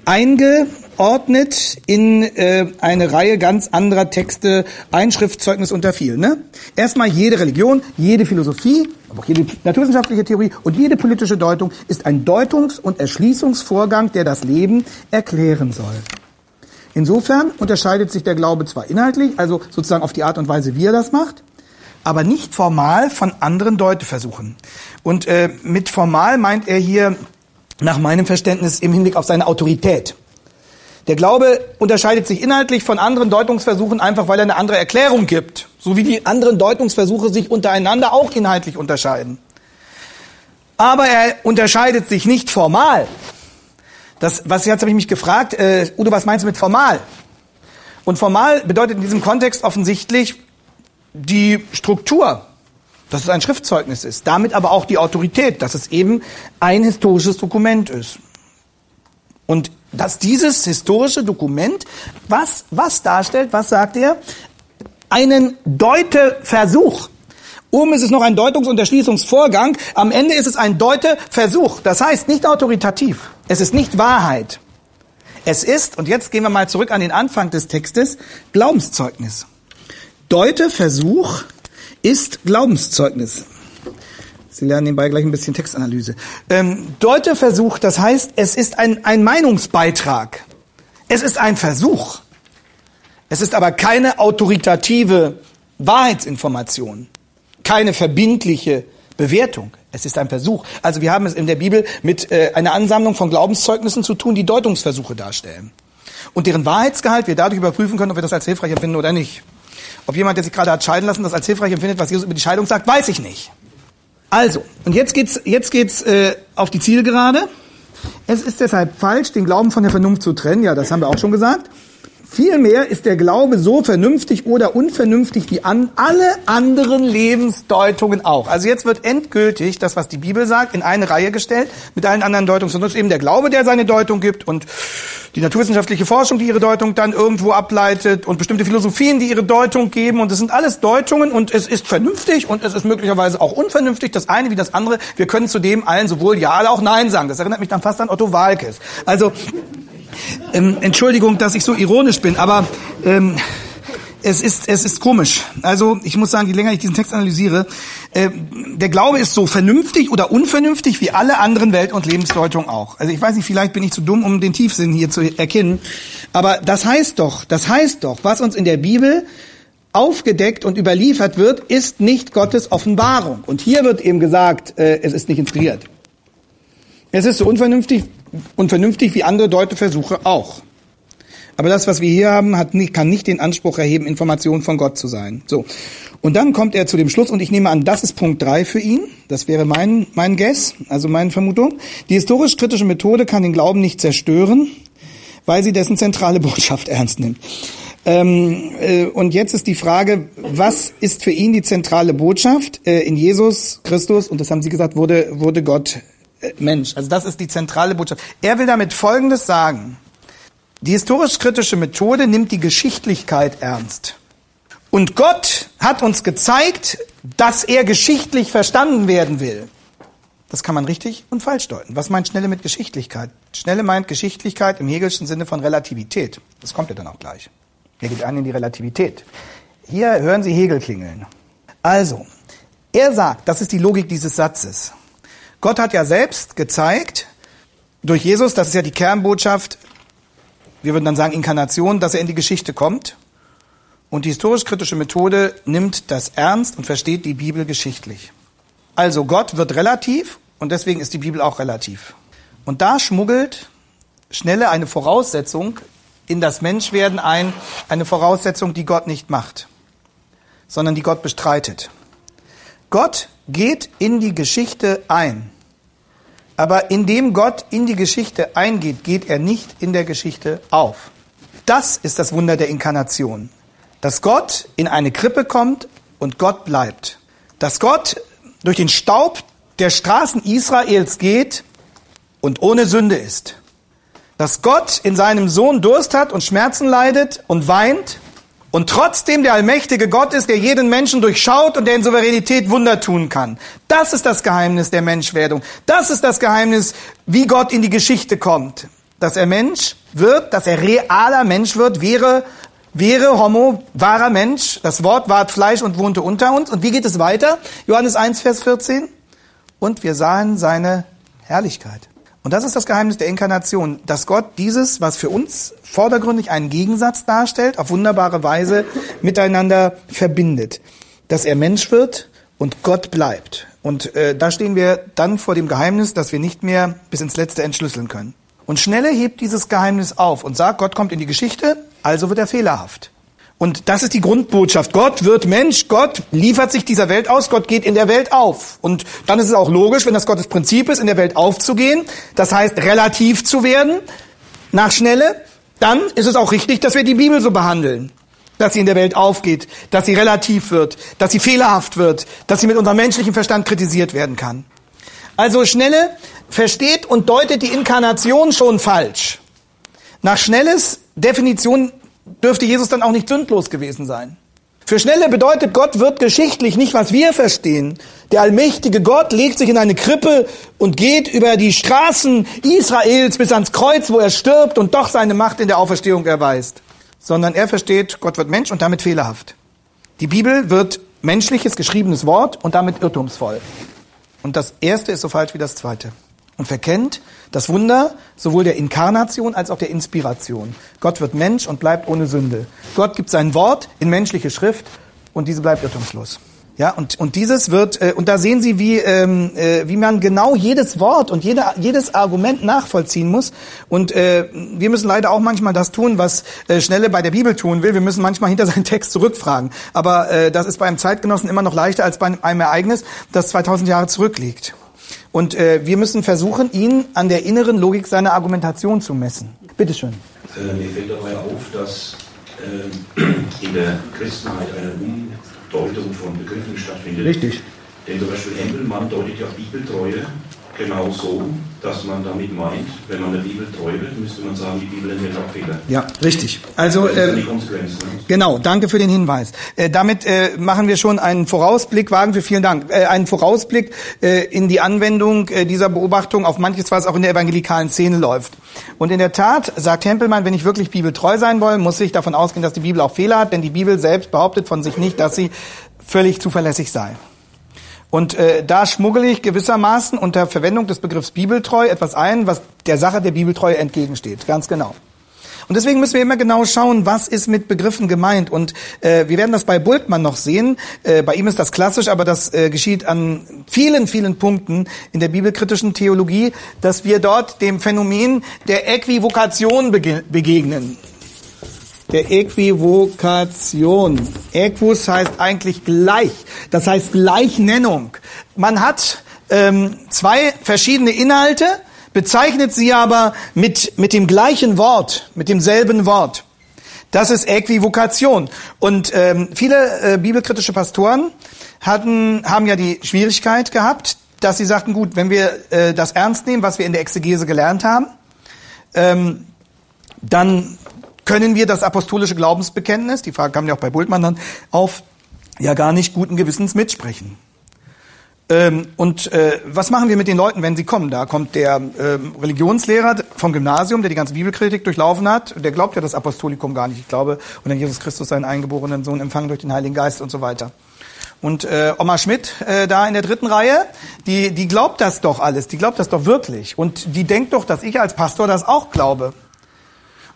eingeordnet in äh, eine Reihe ganz anderer Texte, Einschriftzeugnis unter viel. Ne? Erstmal jede Religion, jede Philosophie, aber auch jede naturwissenschaftliche Theorie und jede politische Deutung ist ein Deutungs- und Erschließungsvorgang, der das Leben erklären soll. Insofern unterscheidet sich der Glaube zwar inhaltlich, also sozusagen auf die Art und Weise, wie er das macht, aber nicht formal von anderen Deuteversuchen. Und äh, mit formal meint er hier nach meinem Verständnis im Hinblick auf seine Autorität. Der Glaube unterscheidet sich inhaltlich von anderen Deutungsversuchen einfach, weil er eine andere Erklärung gibt, so wie die anderen Deutungsversuche sich untereinander auch inhaltlich unterscheiden. Aber er unterscheidet sich nicht formal, das, was jetzt habe ich mich gefragt, äh, Udo, was meinst du mit formal? Und formal bedeutet in diesem Kontext offensichtlich die Struktur, dass es ein Schriftzeugnis ist. Damit aber auch die Autorität, dass es eben ein historisches Dokument ist. Und dass dieses historische Dokument, was, was darstellt, was sagt er? Einen Deuteversuch. Oben ist es noch ein Deutungs- und Erschließungsvorgang. Am Ende ist es ein Deuteversuch. Das heißt nicht autoritativ. Es ist nicht Wahrheit. Es ist, und jetzt gehen wir mal zurück an den Anfang des Textes, Glaubenszeugnis. Deuteversuch ist Glaubenszeugnis. Sie lernen nebenbei gleich ein bisschen Textanalyse. Ähm, Deuteversuch, das heißt, es ist ein, ein Meinungsbeitrag. Es ist ein Versuch. Es ist aber keine autoritative Wahrheitsinformation, keine verbindliche Bewertung. Es ist ein Versuch. Also wir haben es in der Bibel mit äh, einer Ansammlung von Glaubenszeugnissen zu tun, die Deutungsversuche darstellen. Und deren Wahrheitsgehalt wir dadurch überprüfen können, ob wir das als hilfreich empfinden oder nicht. Ob jemand, der sich gerade hat scheiden lassen, das als hilfreich empfindet, was Jesus über die Scheidung sagt, weiß ich nicht. Also, und jetzt geht's, jetzt geht's äh, auf die Zielgerade. Es ist deshalb falsch, den Glauben von der Vernunft zu trennen. Ja, das haben wir auch schon gesagt. Vielmehr ist der Glaube so vernünftig oder unvernünftig wie an alle anderen Lebensdeutungen auch. Also jetzt wird endgültig das, was die Bibel sagt, in eine Reihe gestellt mit allen anderen Deutungen. Es ist eben der Glaube, der seine Deutung gibt und die naturwissenschaftliche Forschung, die ihre Deutung dann irgendwo ableitet und bestimmte Philosophien, die ihre Deutung geben. Und es sind alles Deutungen und es ist vernünftig und es ist möglicherweise auch unvernünftig, das eine wie das andere. Wir können zu dem allen sowohl Ja als auch Nein sagen. Das erinnert mich dann fast an Otto Walkes. Also ähm, Entschuldigung, dass ich so ironisch bin, aber ähm, es ist, es ist komisch. Also ich muss sagen, je länger ich diesen Text analysiere, äh, der Glaube ist so vernünftig oder unvernünftig wie alle anderen Welt- und Lebensdeutungen auch. Also ich weiß nicht, vielleicht bin ich zu dumm, um den Tiefsinn hier zu erkennen. Aber das heißt doch, das heißt doch, was uns in der Bibel aufgedeckt und überliefert wird, ist nicht Gottes Offenbarung. Und hier wird eben gesagt, äh, es ist nicht inspiriert. Es ist so unvernünftig, unvernünftig wie andere Deuteversuche auch. Aber das, was wir hier haben, hat nicht, kann nicht den Anspruch erheben, Informationen von Gott zu sein. So. Und dann kommt er zu dem Schluss, und ich nehme an, das ist Punkt drei für ihn. Das wäre mein, mein Guess, also meine Vermutung. Die historisch-kritische Methode kann den Glauben nicht zerstören, weil sie dessen zentrale Botschaft ernst nimmt. Ähm, äh, und jetzt ist die Frage, was ist für ihn die zentrale Botschaft? Äh, in Jesus Christus, und das haben Sie gesagt, wurde, wurde Gott Mensch. Also das ist die zentrale Botschaft. Er will damit Folgendes sagen. Die historisch-kritische Methode nimmt die Geschichtlichkeit ernst. Und Gott hat uns gezeigt, dass er geschichtlich verstanden werden will. Das kann man richtig und falsch deuten. Was meint Schnelle mit Geschichtlichkeit? Schnelle meint Geschichtlichkeit im Hegelschen Sinne von Relativität. Das kommt ja dann auch gleich. Er geht ein in die Relativität. Hier hören Sie Hegel klingeln. Also, er sagt, das ist die Logik dieses Satzes. Gott hat ja selbst gezeigt, durch Jesus, das ist ja die Kernbotschaft, wir würden dann sagen Inkarnation, dass er in die Geschichte kommt. Und die historisch-kritische Methode nimmt das ernst und versteht die Bibel geschichtlich. Also Gott wird relativ und deswegen ist die Bibel auch relativ. Und da schmuggelt Schnelle eine Voraussetzung in das Menschwerden ein, eine Voraussetzung, die Gott nicht macht, sondern die Gott bestreitet. Gott geht in die Geschichte ein. Aber indem Gott in die Geschichte eingeht, geht er nicht in der Geschichte auf. Das ist das Wunder der Inkarnation. Dass Gott in eine Krippe kommt und Gott bleibt. Dass Gott durch den Staub der Straßen Israels geht und ohne Sünde ist dass Gott in seinem Sohn Durst hat und Schmerzen leidet und weint und trotzdem der allmächtige Gott ist, der jeden Menschen durchschaut und der in Souveränität Wunder tun kann. Das ist das Geheimnis der Menschwerdung. Das ist das Geheimnis, wie Gott in die Geschichte kommt. Dass er Mensch wird, dass er realer Mensch wird, wäre, wäre Homo, wahrer Mensch. Das Wort ward Fleisch und wohnte unter uns. Und wie geht es weiter? Johannes 1, Vers 14. Und wir sahen seine Herrlichkeit. Und das ist das Geheimnis der Inkarnation, dass Gott dieses, was für uns vordergründig einen Gegensatz darstellt, auf wunderbare Weise miteinander verbindet. Dass er Mensch wird und Gott bleibt. Und äh, da stehen wir dann vor dem Geheimnis, dass wir nicht mehr bis ins Letzte entschlüsseln können. Und Schnelle hebt dieses Geheimnis auf und sagt, Gott kommt in die Geschichte, also wird er fehlerhaft. Und das ist die Grundbotschaft. Gott wird Mensch, Gott liefert sich dieser Welt aus, Gott geht in der Welt auf. Und dann ist es auch logisch, wenn das Gottes Prinzip ist, in der Welt aufzugehen, das heißt relativ zu werden, nach Schnelle, dann ist es auch richtig, dass wir die Bibel so behandeln. Dass sie in der Welt aufgeht, dass sie relativ wird, dass sie fehlerhaft wird, dass sie mit unserem menschlichen Verstand kritisiert werden kann. Also Schnelle versteht und deutet die Inkarnation schon falsch. Nach Schnelles Definition dürfte Jesus dann auch nicht sündlos gewesen sein. Für Schnelle bedeutet, Gott wird geschichtlich nicht, was wir verstehen. Der allmächtige Gott legt sich in eine Krippe und geht über die Straßen Israels bis ans Kreuz, wo er stirbt und doch seine Macht in der Auferstehung erweist. Sondern er versteht, Gott wird Mensch und damit fehlerhaft. Die Bibel wird menschliches geschriebenes Wort und damit irrtumsvoll. Und das erste ist so falsch wie das zweite und verkennt das Wunder sowohl der Inkarnation als auch der Inspiration. Gott wird Mensch und bleibt ohne Sünde. Gott gibt sein Wort in menschliche Schrift und diese bleibt irrtumslos. Ja, und, und dieses wird, äh, und da sehen Sie, wie, ähm, äh, wie man genau jedes Wort und jede, jedes Argument nachvollziehen muss. Und äh, wir müssen leider auch manchmal das tun, was äh, Schnelle bei der Bibel tun will. Wir müssen manchmal hinter seinen Text zurückfragen. Aber äh, das ist beim Zeitgenossen immer noch leichter als bei einem Ereignis, das 2000 Jahre zurückliegt. Und äh, wir müssen versuchen, ihn an der inneren Logik seiner Argumentation zu messen. Bitte schön. Äh, mir fällt dabei auf, dass äh, in der Christenheit eine Umdeutung von Begriffen stattfindet. Richtig. Denn zum Beispiel Hempelmann deutet ja Bibeltreue genau so, dass man damit meint, wenn man der Bibel treu wird, müsste man sagen, die Bibel enthält auch Fehler. Ja, richtig. Also äh. Ne? genau, danke für den Hinweis. Äh, damit äh, machen wir schon einen Vorausblick, wagen wir vielen Dank, äh, einen Vorausblick äh, in die Anwendung äh, dieser Beobachtung auf manches, was auch in der evangelikalen Szene läuft. Und in der Tat sagt Hempelmann, wenn ich wirklich bibeltreu sein will, muss ich davon ausgehen, dass die Bibel auch Fehler hat, denn die Bibel selbst behauptet von sich nicht, dass sie völlig zuverlässig sei. Und äh, da schmuggle ich gewissermaßen unter Verwendung des Begriffs Bibeltreu etwas ein, was der Sache der Bibeltreue entgegensteht. Ganz genau. Und deswegen müssen wir immer genau schauen, was ist mit Begriffen gemeint. Und äh, wir werden das bei Bultmann noch sehen. Äh, bei ihm ist das klassisch, aber das äh, geschieht an vielen, vielen Punkten in der bibelkritischen Theologie, dass wir dort dem Phänomen der Äquivokation bege begegnen der Äquivokation. Äquus heißt eigentlich gleich. Das heißt Gleichnennung. Man hat ähm, zwei verschiedene Inhalte, bezeichnet sie aber mit, mit dem gleichen Wort, mit demselben Wort. Das ist Äquivokation. Und ähm, viele äh, bibelkritische Pastoren hatten, haben ja die Schwierigkeit gehabt, dass sie sagten, gut, wenn wir äh, das ernst nehmen, was wir in der Exegese gelernt haben, ähm, dann können wir das apostolische Glaubensbekenntnis, die Frage kam ja auch bei Bultmann dann auf, ja gar nicht guten Gewissens mitsprechen. Ähm, und äh, was machen wir mit den Leuten, wenn sie kommen? Da kommt der ähm, Religionslehrer vom Gymnasium, der die ganze Bibelkritik durchlaufen hat. Der glaubt ja das Apostolikum gar nicht. Ich glaube, und dann Jesus Christus seinen eingeborenen Sohn empfangen durch den Heiligen Geist und so weiter. Und äh, Oma Schmidt äh, da in der dritten Reihe, die, die glaubt das doch alles, die glaubt das doch wirklich. Und die denkt doch, dass ich als Pastor das auch glaube.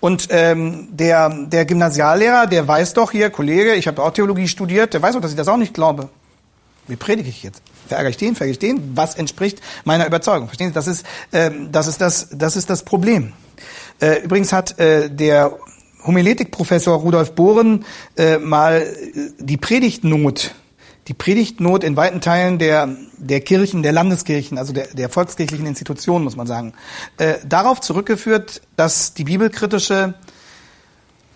Und ähm, der, der Gymnasiallehrer, der weiß doch hier, Kollege, ich habe auch Theologie studiert, der weiß doch, dass ich das auch nicht glaube. Wie predige ich jetzt? Verärgere ich den, verärgere ich den? Was entspricht meiner Überzeugung? Verstehen Sie? Das ist, ähm, das, ist das, das ist das Problem. Äh, übrigens hat äh, der Homiletikprofessor Rudolf Bohren äh, mal äh, die Predigtnot die Predigtnot in weiten Teilen der, der Kirchen, der Landeskirchen, also der, der volkskirchlichen Institutionen, muss man sagen, äh, darauf zurückgeführt, dass die bibelkritische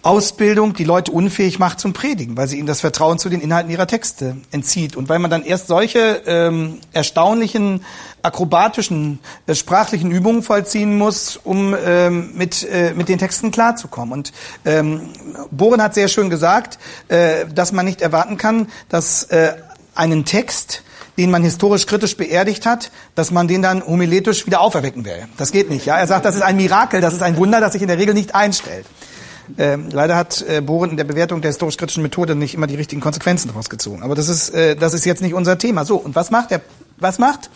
Ausbildung die Leute unfähig macht zum Predigen, weil sie ihnen das Vertrauen zu den Inhalten ihrer Texte entzieht und weil man dann erst solche ähm, erstaunlichen akrobatischen äh, sprachlichen Übungen vollziehen muss, um ähm, mit äh, mit den Texten klarzukommen. Und ähm, Boren hat sehr schön gesagt, äh, dass man nicht erwarten kann, dass äh, einen Text den man historisch kritisch beerdigt hat, dass man den dann homiletisch wieder auferwecken will. Das geht nicht. Ja, er sagt, das ist ein Mirakel, das ist ein Wunder, das sich in der Regel nicht einstellt. Ähm, leider hat äh, Bohren in der Bewertung der historisch-kritischen Methode nicht immer die richtigen Konsequenzen daraus gezogen. Aber das ist, äh, das ist jetzt nicht unser Thema. So, und was macht er? Was macht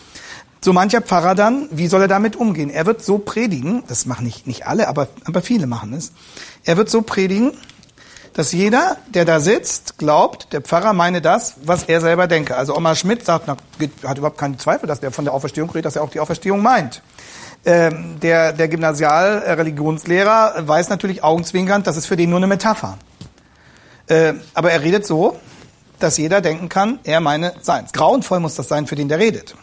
so mancher Pfarrer dann? Wie soll er damit umgehen? Er wird so predigen, das machen nicht, nicht alle, aber, aber viele machen es. Er wird so predigen, dass jeder, der da sitzt, glaubt, der Pfarrer meine das, was er selber denke. Also Oma Schmidt sagt, na, hat überhaupt keinen Zweifel, dass der von der Auferstehung redet, dass er auch die Auferstehung meint. Ähm, der, der Gymnasial-Religionslehrer weiß natürlich augenzwinkernd, das ist für den nur eine Metapher. Äh, aber er redet so, dass jeder denken kann, er meine seins. Grauenvoll muss das sein für den, der redet.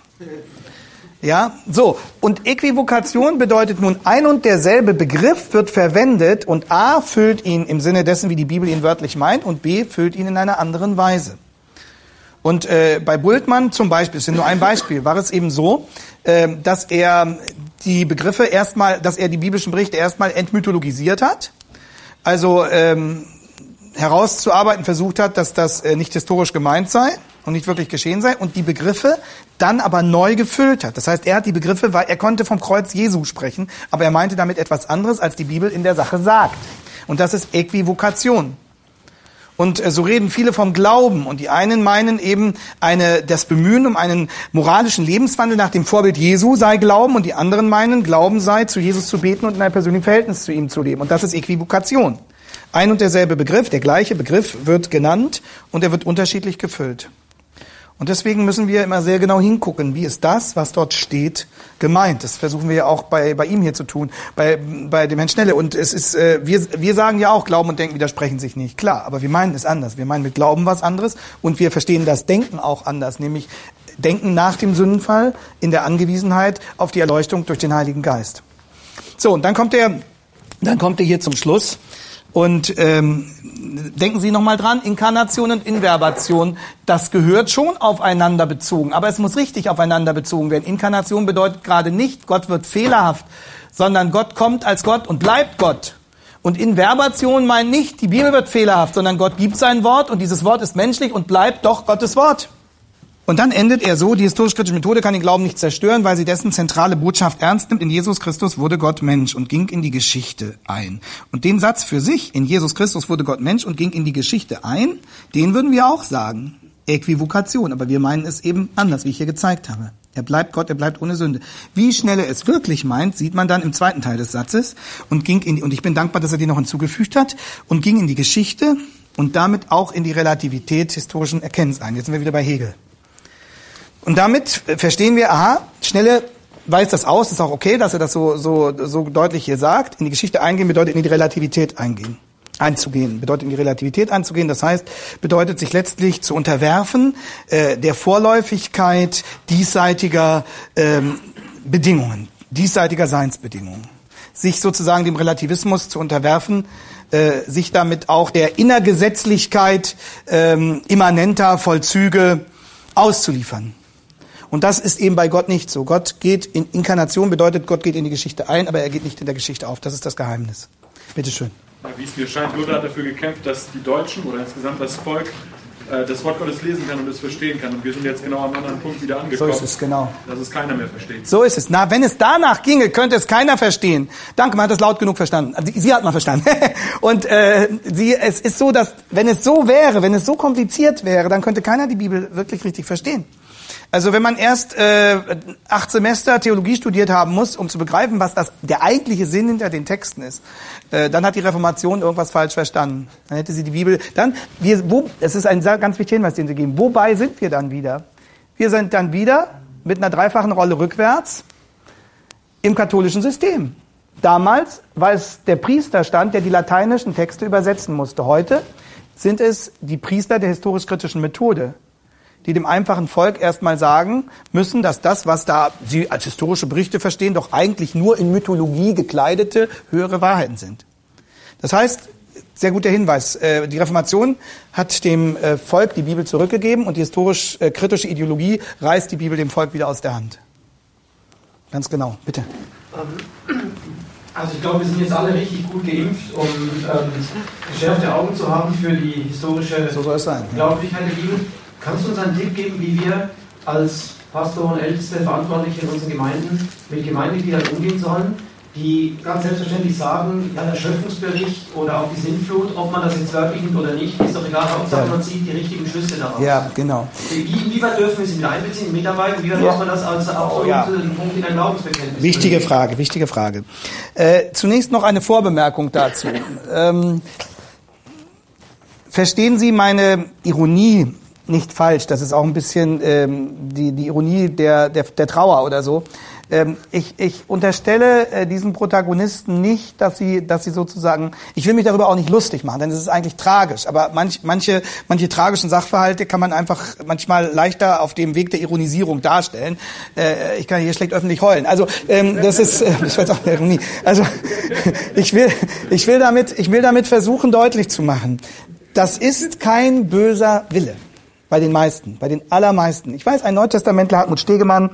Ja, so. Und Äquivokation bedeutet nun, ein und derselbe Begriff wird verwendet und A füllt ihn im Sinne dessen, wie die Bibel ihn wörtlich meint, und B füllt ihn in einer anderen Weise. Und äh, bei Bultmann zum Beispiel, das ist nur ein Beispiel, war es eben so, äh, dass er die Begriffe erstmal, dass er die biblischen Berichte erstmal entmythologisiert hat. Also ähm, herauszuarbeiten versucht hat, dass das äh, nicht historisch gemeint sei und nicht wirklich geschehen sei und die Begriffe dann aber neu gefüllt hat. Das heißt, er hat die Begriffe, weil er konnte vom Kreuz Jesu sprechen, aber er meinte damit etwas anderes, als die Bibel in der Sache sagt. Und das ist Äquivokation. Und äh, so reden viele vom Glauben. Und die einen meinen eben, eine, das Bemühen um einen moralischen Lebenswandel nach dem Vorbild Jesu sei Glauben. Und die anderen meinen, Glauben sei, zu Jesus zu beten und in einem persönlichen Verhältnis zu ihm zu leben. Und das ist Äquivokation. Ein und derselbe Begriff, der gleiche Begriff wird genannt und er wird unterschiedlich gefüllt. Und deswegen müssen wir immer sehr genau hingucken, wie ist das, was dort steht, gemeint. Das versuchen wir ja auch bei, bei ihm hier zu tun, bei, bei dem Herrn Schnelle. Und es ist, äh, wir, wir sagen ja auch, Glauben und Denken widersprechen sich nicht. Klar, aber wir meinen es anders. Wir meinen mit Glauben was anderes und wir verstehen das Denken auch anders, nämlich Denken nach dem Sündenfall in der Angewiesenheit auf die Erleuchtung durch den Heiligen Geist. So, und dann kommt er, dann kommt er hier zum Schluss. Und ähm, denken Sie nochmal dran, Inkarnation und Inverbation, das gehört schon aufeinander bezogen, aber es muss richtig aufeinander bezogen werden. Inkarnation bedeutet gerade nicht, Gott wird fehlerhaft, sondern Gott kommt als Gott und bleibt Gott. Und Inverbation meint nicht, die Bibel wird fehlerhaft, sondern Gott gibt sein Wort und dieses Wort ist menschlich und bleibt doch Gottes Wort. Und dann endet er so, die historisch-kritische Methode kann den Glauben nicht zerstören, weil sie dessen zentrale Botschaft ernst nimmt. In Jesus Christus wurde Gott Mensch und ging in die Geschichte ein. Und den Satz für sich, in Jesus Christus wurde Gott Mensch und ging in die Geschichte ein, den würden wir auch sagen. Äquivokation, aber wir meinen es eben anders, wie ich hier gezeigt habe. Er bleibt Gott, er bleibt ohne Sünde. Wie schnell er es wirklich meint, sieht man dann im zweiten Teil des Satzes und ging in die, und ich bin dankbar, dass er den noch hinzugefügt hat und ging in die Geschichte und damit auch in die Relativität historischen Erkennens ein. Jetzt sind wir wieder bei Hegel. Und damit verstehen wir, aha, Schnelle weist das aus, ist auch okay, dass er das so, so, so deutlich hier sagt. In die Geschichte eingehen bedeutet in die Relativität eingehen, einzugehen, bedeutet in die Relativität einzugehen. Das heißt, bedeutet sich letztlich zu unterwerfen äh, der Vorläufigkeit diesseitiger ähm, Bedingungen. diesseitiger Seinsbedingungen. Sich sozusagen dem Relativismus zu unterwerfen, äh, sich damit auch der Innergesetzlichkeit ähm, immanenter Vollzüge auszuliefern. Und das ist eben bei Gott nicht so. Gott geht in Inkarnation bedeutet, Gott geht in die Geschichte ein, aber er geht nicht in der Geschichte auf. Das ist das Geheimnis. Bitte schön. Wie es mir scheint, Luther hat dafür gekämpft, dass die Deutschen oder insgesamt das Volk äh, das Wort Gottes lesen kann und es verstehen kann. Und wir sind jetzt genau am anderen Punkt wieder angekommen. So ist es, genau. Dass es keiner mehr versteht. So ist es. Na, wenn es danach ginge, könnte es keiner verstehen. Danke, man hat das laut genug verstanden. Also, Sie hat mal verstanden. und äh, sie, es ist so, dass wenn es so wäre, wenn es so kompliziert wäre, dann könnte keiner die Bibel wirklich richtig verstehen. Also wenn man erst äh, acht Semester Theologie studiert haben muss, um zu begreifen, was das der eigentliche Sinn hinter den Texten ist, äh, dann hat die Reformation irgendwas falsch verstanden. Dann hätte sie die Bibel. Dann wir, wo, es ist ein ganz wichtiger Hinweis, den Sie geben. Wobei sind wir dann wieder? Wir sind dann wieder mit einer dreifachen Rolle rückwärts im katholischen System. Damals war es der Priesterstand, der die lateinischen Texte übersetzen musste. Heute sind es die Priester der historisch-kritischen Methode, die dem einfachen Volk erstmal sagen müssen, dass das, was da sie als historische Berichte verstehen, doch eigentlich nur in Mythologie gekleidete höhere Wahrheiten sind. Das heißt, sehr guter Hinweis, äh, die Reformation hat dem äh, Volk die Bibel zurückgegeben und die historisch-kritische Ideologie reißt die Bibel dem Volk wieder aus der Hand. Ganz genau, bitte. Also ich glaube, wir sind jetzt alle richtig gut geimpft, um ähm, geschärfte Augen zu haben für die historische so soll es sein, Glaublichkeit der Bibel. Kannst du uns einen Tipp geben, wie wir als Pastor und Älteste, Verantwortliche in unseren Gemeinden mit Gemeindegliedern umgehen sollen, die ganz selbstverständlich sagen, ja, der Schöpfungsbericht oder auch die Sintflut, ob man das jetzt wörtlich nimmt oder nicht, ist doch egal, Hauptsache man zieht die richtigen Schlüsse daraus. Ja, genau. Wie, inwieweit dürfen wir sie mit einbeziehen, mitarbeiten, wie weit Ja. muss man das als absoluten ja. Punkt in ein Glaubensbekenntnis Wichtige bringen? Frage, wichtige Frage. Äh, zunächst noch eine Vorbemerkung dazu. ähm, verstehen Sie meine Ironie nicht falsch? Das ist auch ein bisschen ähm, die, die Ironie der, der, der Trauer oder so. Ähm, ich, ich unterstelle äh, diesen Protagonisten nicht, dass sie, dass sie sozusagen, ich will mich darüber auch nicht lustig machen, denn es ist eigentlich tragisch. Aber manch, manche, manche tragischen Sachverhalte kann man einfach manchmal leichter auf dem Weg der Ironisierung darstellen. Äh, ich kann hier schlecht öffentlich heulen. Also ähm, das ist, äh, war jetzt auch eine Ironie. Also ich will, ich will damit, ich will damit versuchen deutlich zu machen, das ist kein böser Wille. Bei den meisten, bei den allermeisten. Ich weiß, ein Neutestamentler, Hartmut Stegemann,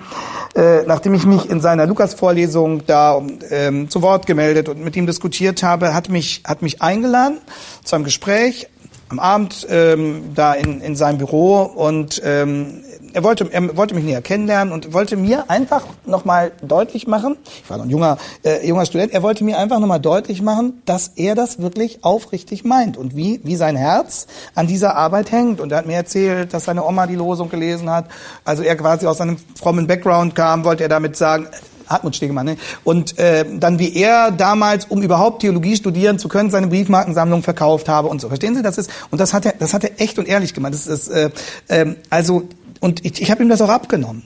äh, nachdem ich mich in seiner Lukas-Vorlesung da ähm, zu Wort gemeldet und mit ihm diskutiert habe, hat mich, hat mich eingeladen zu einem Gespräch am Abend ähm, da in, in seinem Büro und ähm, er wollte, er wollte mich näher kennenlernen und wollte mir einfach nochmal deutlich machen, ich war noch ein junger, äh, junger Student, er wollte mir einfach nochmal deutlich machen, dass er das wirklich aufrichtig meint und wie, wie sein Herz an dieser Arbeit hängt. Und er hat mir erzählt, dass seine Oma die Losung gelesen hat, also er quasi aus einem frommen Background kam, wollte er damit sagen, Hartmut Stegemann, ne? Und äh, dann wie er damals, um überhaupt Theologie studieren zu können, seine Briefmarkensammlung verkauft habe und so. Verstehen Sie? Das ist und das hat er, das hat er echt und ehrlich gemacht. Das ist äh, äh, also und ich, ich habe ihm das auch abgenommen.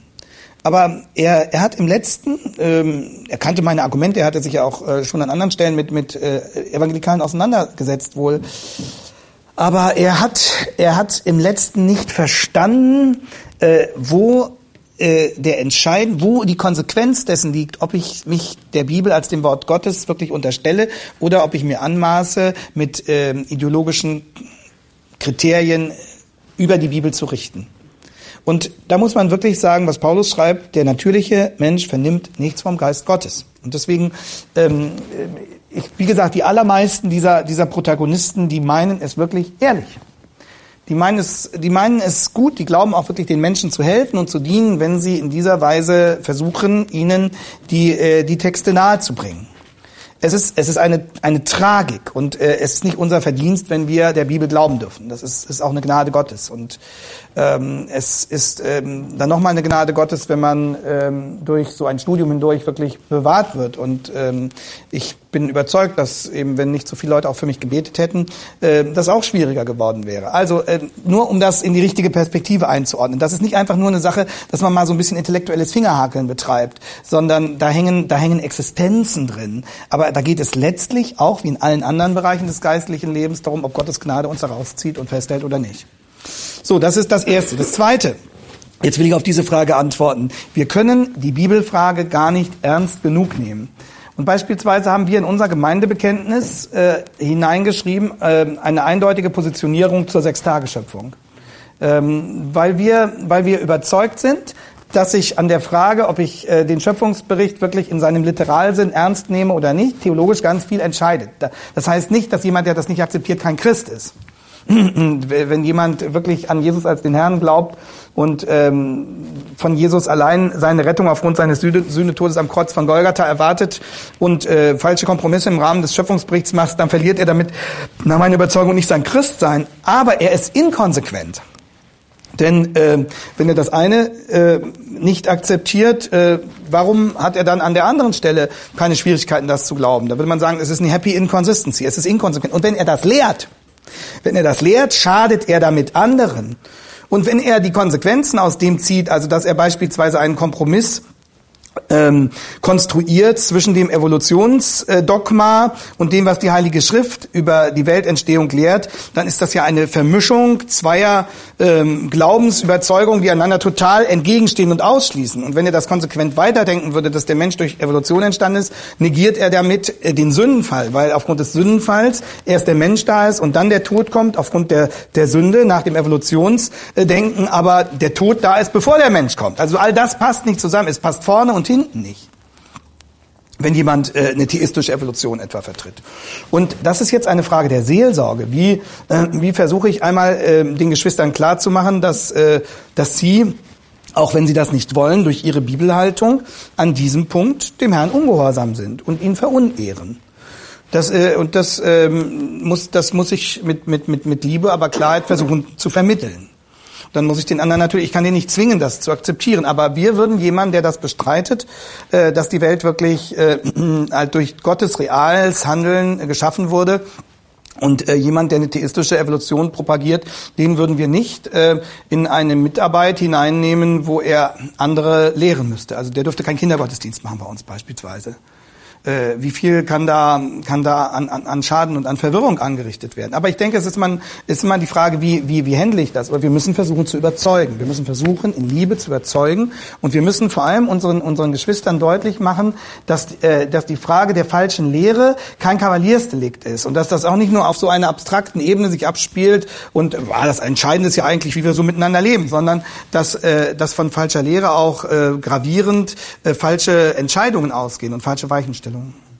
Aber er, er hat im letzten, ähm, er kannte meine Argumente, er hatte sich ja auch äh, schon an anderen Stellen mit, mit äh, Evangelikalen auseinandergesetzt wohl. Aber er hat, er hat im letzten nicht verstanden, äh, wo äh, der entscheiden, wo die Konsequenz dessen liegt, ob ich mich der Bibel als dem Wort Gottes wirklich unterstelle oder ob ich mir anmaße, mit ähm, ideologischen Kriterien über die Bibel zu richten. Und da muss man wirklich sagen, was Paulus schreibt, der natürliche Mensch vernimmt nichts vom Geist Gottes. Und deswegen, ähm, ich, wie gesagt, die allermeisten dieser, dieser Protagonisten, die meinen es wirklich ehrlich. Die meinen, es, die meinen es gut, die glauben auch wirklich den Menschen zu helfen und zu dienen, wenn sie in dieser Weise versuchen, ihnen die, äh, die Texte nahezubringen. Es ist, es ist eine, eine Tragik und äh, es ist nicht unser Verdienst, wenn wir der Bibel glauben dürfen. Das ist, ist auch eine Gnade Gottes. Und ähm, es ist ähm, dann nochmal eine Gnade Gottes, wenn man ähm, durch so ein Studium hindurch wirklich bewahrt wird. Und ähm, ich bin überzeugt, dass eben, wenn nicht so viele Leute auch für mich gebetet hätten, äh, das auch schwieriger geworden wäre. Also äh, nur um das in die richtige Perspektive einzuordnen. Das ist nicht einfach nur eine Sache, dass man mal so ein bisschen intellektuelles Fingerhakeln betreibt, sondern da hängen, da hängen Existenzen drin. Aber da geht es letztlich auch, wie in allen anderen Bereichen des geistlichen Lebens, darum, ob Gottes Gnade uns herauszieht und festhält oder nicht. So, das ist das Erste. Das Zweite. Jetzt will ich auf diese Frage antworten. Wir können die Bibelfrage gar nicht ernst genug nehmen. Und beispielsweise haben wir in unser Gemeindebekenntnis äh, hineingeschrieben äh, eine eindeutige Positionierung zur Sechstageschöpfung. Ähm, weil, wir, weil wir überzeugt sind, dass sich an der Frage, ob ich äh, den Schöpfungsbericht wirklich in seinem Literalsinn ernst nehme oder nicht, theologisch ganz viel entscheidet. Das heißt nicht, dass jemand, der das nicht akzeptiert, kein Christ ist. Wenn jemand wirklich an Jesus als den Herrn glaubt und ähm, von Jesus allein seine Rettung aufgrund seines Sühnetodes am Kreuz von Golgatha erwartet und äh, falsche Kompromisse im Rahmen des Schöpfungsberichts macht, dann verliert er damit nach meiner Überzeugung nicht sein Christsein. Aber er ist inkonsequent. Denn äh, wenn er das eine äh, nicht akzeptiert, äh, warum hat er dann an der anderen Stelle keine Schwierigkeiten, das zu glauben? Da würde man sagen, es ist eine happy inconsistency, es ist inkonsequent. Und wenn er das lehrt, wenn er das lehrt, schadet er damit anderen. Und wenn er die Konsequenzen aus dem zieht, also dass er beispielsweise einen Kompromiss ähm, konstruiert zwischen dem Evolutionsdogma und dem, was die Heilige Schrift über die Weltentstehung lehrt, dann ist das ja eine Vermischung zweier ähm, Glaubensüberzeugungen, die einander total entgegenstehen und ausschließen. Und wenn er das konsequent weiterdenken würde, dass der Mensch durch Evolution entstanden ist, negiert er damit äh, den Sündenfall, weil aufgrund des Sündenfalls erst der Mensch da ist und dann der Tod kommt, aufgrund der, der Sünde nach dem Evolutionsdenken, aber der Tod da ist, bevor der Mensch kommt. Also all das passt nicht zusammen. Es passt vorne und hinten nicht wenn jemand äh, eine theistische Evolution etwa vertritt. Und das ist jetzt eine Frage der Seelsorge. Wie, äh, wie versuche ich einmal äh, den Geschwistern klarzumachen, dass, äh, dass sie, auch wenn sie das nicht wollen, durch ihre Bibelhaltung an diesem Punkt dem Herrn ungehorsam sind und ihn verunehren. Das, äh, und das, ähm, muss, das muss ich mit, mit, mit, mit Liebe, aber Klarheit versuchen zu vermitteln dann muss ich den anderen natürlich, ich kann den nicht zwingen, das zu akzeptieren. Aber wir würden jemanden, der das bestreitet, äh, dass die Welt wirklich äh, halt durch Gottes reales Handeln äh, geschaffen wurde, und äh, jemand, der eine theistische Evolution propagiert, den würden wir nicht äh, in eine Mitarbeit hineinnehmen, wo er andere lehren müsste. Also der dürfte keinen Kindergottesdienst machen bei uns beispielsweise äh, wie viel kann da, kann da an, an, an Schaden und an Verwirrung angerichtet werden. Aber ich denke, es ist, man, ist immer die Frage, wie, wie, wie handle ich das? Aber wir müssen versuchen zu überzeugen. Wir müssen versuchen, in Liebe zu überzeugen. Und wir müssen vor allem unseren, unseren Geschwistern deutlich machen, dass, äh, dass die Frage der falschen Lehre kein Kavaliersdelikt ist. Und dass das auch nicht nur auf so einer abstrakten Ebene sich abspielt und war das Entscheidende ist ja eigentlich, wie wir so miteinander leben, sondern dass, äh, dass von falscher Lehre auch äh, gravierend äh, falsche Entscheidungen ausgehen und falsche Weichenstellungen.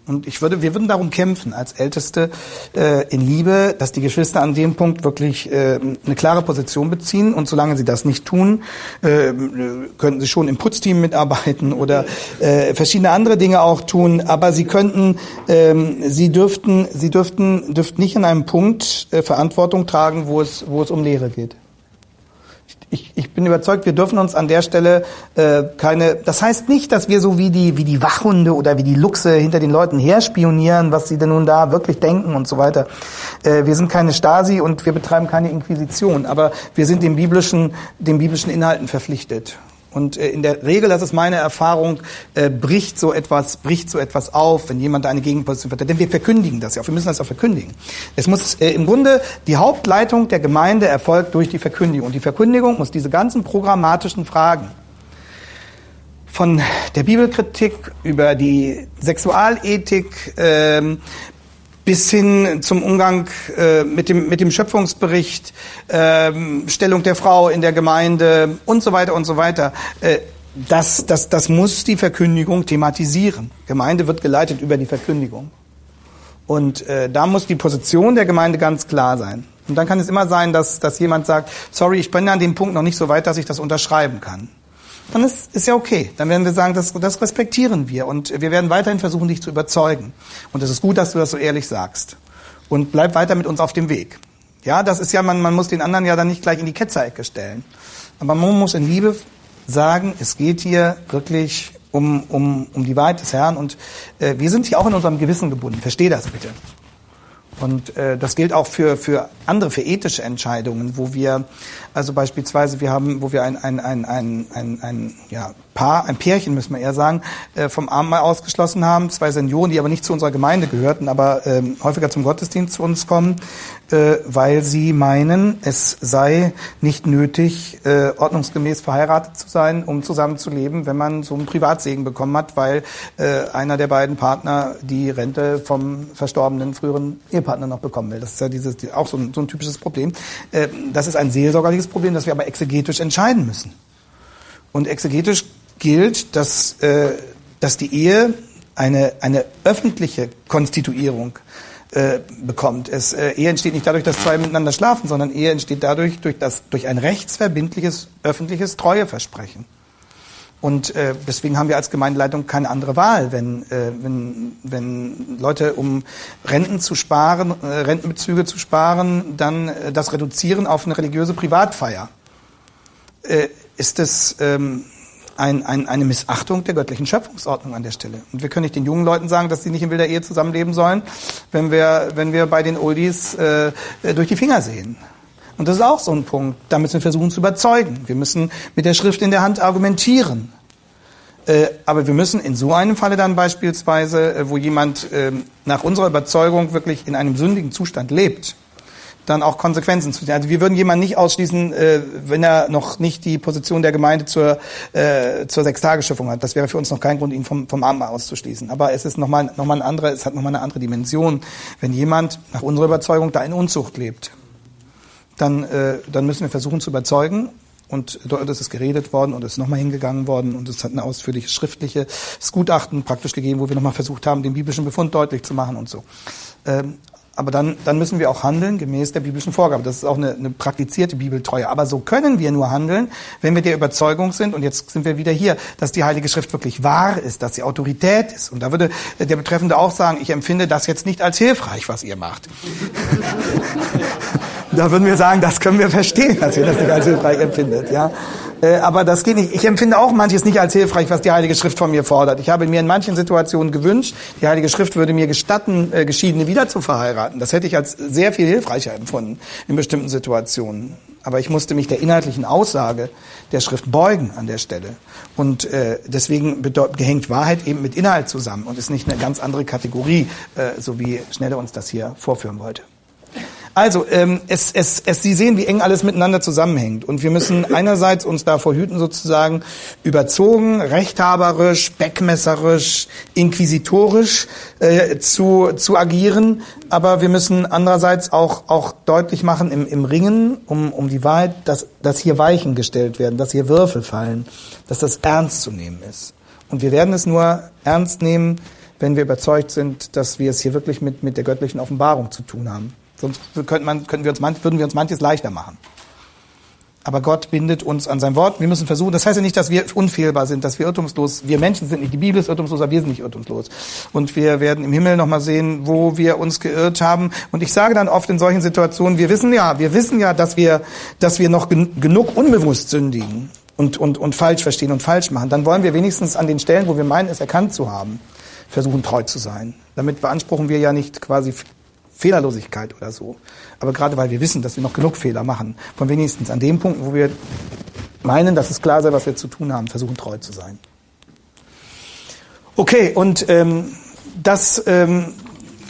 Und ich würde, wir würden darum kämpfen, als Älteste äh, in Liebe, dass die Geschwister an dem Punkt wirklich äh, eine klare Position beziehen. Und solange sie das nicht tun, äh, könnten sie schon im Putzteam mitarbeiten oder äh, verschiedene andere Dinge auch tun. Aber sie könnten, äh, sie dürften, sie dürften, dürften nicht in einem Punkt äh, Verantwortung tragen, wo es, wo es um Lehre geht ich, ich bin überzeugt, wir dürfen uns an der Stelle äh, keine. Das heißt nicht, dass wir so wie die wie die Wachhunde oder wie die Luchse hinter den Leuten herspionieren, was sie denn nun da wirklich denken und so weiter. Äh, wir sind keine Stasi und wir betreiben keine Inquisition, aber wir sind dem biblischen den biblischen Inhalten verpflichtet. Und äh, in der Regel, das ist meine Erfahrung, äh, bricht so etwas, bricht so etwas auf, wenn jemand eine Gegenposition vertritt. Denn wir verkündigen das ja auch. Wir müssen das auch verkündigen. Es muss äh, im Grunde die Hauptleitung der Gemeinde erfolgt durch die Verkündigung. Und die Verkündigung muss diese ganzen programmatischen Fragen von der Bibelkritik über die Sexualethik ähm, bis hin zum Umgang äh, mit, dem, mit dem Schöpfungsbericht, äh, Stellung der Frau in der Gemeinde und so weiter und so weiter. Äh, das, das, das muss die Verkündigung thematisieren. Gemeinde wird geleitet über die Verkündigung. Und äh, da muss die Position der Gemeinde ganz klar sein. Und dann kann es immer sein, dass, dass jemand sagt, sorry, ich bin an dem Punkt noch nicht so weit, dass ich das unterschreiben kann dann ist, ist ja okay. Dann werden wir sagen, das, das respektieren wir und wir werden weiterhin versuchen, dich zu überzeugen. Und es ist gut, dass du das so ehrlich sagst. Und bleib weiter mit uns auf dem Weg. Ja, das ist ja, man, man muss den anderen ja dann nicht gleich in die Ketzerecke stellen. Aber man muss in Liebe sagen, es geht hier wirklich um, um, um die Wahrheit des Herrn und äh, wir sind hier auch in unserem Gewissen gebunden. Versteh das bitte. Und äh, das gilt auch für, für andere, für ethische Entscheidungen, wo wir, also beispielsweise wir haben, wo wir ein, ein, ein, ein, ein, ein ja, Paar, ein Pärchen müssen wir eher sagen, äh, vom Abendmahl ausgeschlossen haben. Zwei Senioren, die aber nicht zu unserer Gemeinde gehörten, aber ähm, häufiger zum Gottesdienst zu uns kommen, äh, weil sie meinen, es sei nicht nötig, äh, ordnungsgemäß verheiratet zu sein, um zusammenzuleben, wenn man so einen Privatsegen bekommen hat, weil äh, einer der beiden Partner die Rente vom verstorbenen früheren Ehepartner noch bekommen will. Das ist ja dieses, auch so ein, so ein typisches Problem. Äh, das ist ein seelsorgerliches Problem, das wir aber exegetisch entscheiden müssen. Und exegetisch gilt, dass, äh, dass die Ehe eine, eine öffentliche Konstituierung äh, bekommt. Es, äh, Ehe entsteht nicht dadurch, dass zwei miteinander schlafen, sondern Ehe entsteht dadurch durch, das, durch ein rechtsverbindliches öffentliches Treueversprechen. Und äh, deswegen haben wir als Gemeindeleitung keine andere Wahl, wenn, äh, wenn, wenn Leute, um Renten zu sparen, äh, Rentenbezüge zu sparen, dann äh, das reduzieren auf eine religiöse Privatfeier. Äh, ist es ähm, ein, ein, eine Missachtung der göttlichen Schöpfungsordnung an der Stelle. Und wir können nicht den jungen Leuten sagen, dass sie nicht in wilder Ehe zusammenleben sollen, wenn wir, wenn wir bei den Oldies äh, durch die Finger sehen. Und das ist auch so ein Punkt. Da müssen wir versuchen zu überzeugen. Wir müssen mit der Schrift in der Hand argumentieren. Äh, aber wir müssen in so einem Falle dann beispielsweise, äh, wo jemand äh, nach unserer Überzeugung wirklich in einem sündigen Zustand lebt, dann auch Konsequenzen zu ziehen. Also wir würden jemanden nicht ausschließen, äh, wenn er noch nicht die Position der Gemeinde zur, äh, zur Sechstagesschöpfung hat. Das wäre für uns noch kein Grund, ihn vom, vom Abendmahl auszuschließen. Aber es ist nochmal noch mal ein anderer, es hat nochmal eine andere Dimension. Wenn jemand nach unserer Überzeugung da in Unzucht lebt, dann, äh, dann müssen wir versuchen zu überzeugen. Und dort ist es geredet worden und es ist nochmal hingegangen worden und es hat ein ausführliches schriftliches Gutachten praktisch gegeben, wo wir nochmal versucht haben, den biblischen Befund deutlich zu machen und so. Ähm, aber dann, dann müssen wir auch handeln gemäß der biblischen Vorgabe. Das ist auch eine, eine praktizierte Bibeltreue. Aber so können wir nur handeln, wenn wir der Überzeugung sind, und jetzt sind wir wieder hier, dass die Heilige Schrift wirklich wahr ist, dass sie Autorität ist. Und da würde der Betreffende auch sagen, ich empfinde das jetzt nicht als hilfreich, was ihr macht. da würden wir sagen, das können wir verstehen, dass ihr das nicht als hilfreich empfindet. Ja? Äh, aber das geht nicht. Ich empfinde auch manches nicht als hilfreich, was die Heilige Schrift von mir fordert. Ich habe mir in manchen Situationen gewünscht, die Heilige Schrift würde mir gestatten, äh, Geschiedene wieder zu verheiraten. Das hätte ich als sehr viel hilfreicher empfunden in bestimmten Situationen. Aber ich musste mich der inhaltlichen Aussage der Schrift beugen an der Stelle. Und äh, deswegen hängt Wahrheit eben mit Inhalt zusammen und ist nicht eine ganz andere Kategorie, äh, so wie Schnelle uns das hier vorführen wollte. Also, ähm, es, es, es, Sie sehen, wie eng alles miteinander zusammenhängt. Und wir müssen einerseits uns davor hüten, sozusagen überzogen, rechthaberisch, beckmesserisch, inquisitorisch äh, zu, zu agieren. Aber wir müssen andererseits auch, auch deutlich machen im, im Ringen um, um die Wahrheit, dass, dass hier Weichen gestellt werden, dass hier Würfel fallen, dass das ernst zu nehmen ist. Und wir werden es nur ernst nehmen, wenn wir überzeugt sind, dass wir es hier wirklich mit, mit der göttlichen Offenbarung zu tun haben. Sonst könnte man, könnten wir uns, würden wir uns manches leichter machen. Aber Gott bindet uns an sein Wort. Wir müssen versuchen, das heißt ja nicht, dass wir unfehlbar sind, dass wir irrtumslos, wir Menschen sind nicht, die Bibel ist irrtumslos, aber wir sind nicht irrtumslos. Und wir werden im Himmel nochmal sehen, wo wir uns geirrt haben. Und ich sage dann oft in solchen Situationen, wir wissen ja, wir wissen ja, dass wir, dass wir noch gen genug unbewusst sündigen und, und, und falsch verstehen und falsch machen. Dann wollen wir wenigstens an den Stellen, wo wir meinen, es erkannt zu haben, versuchen treu zu sein. Damit beanspruchen wir ja nicht quasi Fehlerlosigkeit oder so. Aber gerade weil wir wissen, dass wir noch genug Fehler machen, von wenigstens an dem Punkt, wo wir meinen, dass es klar sei, was wir zu tun haben, versuchen treu zu sein. Okay, und ähm, das ähm,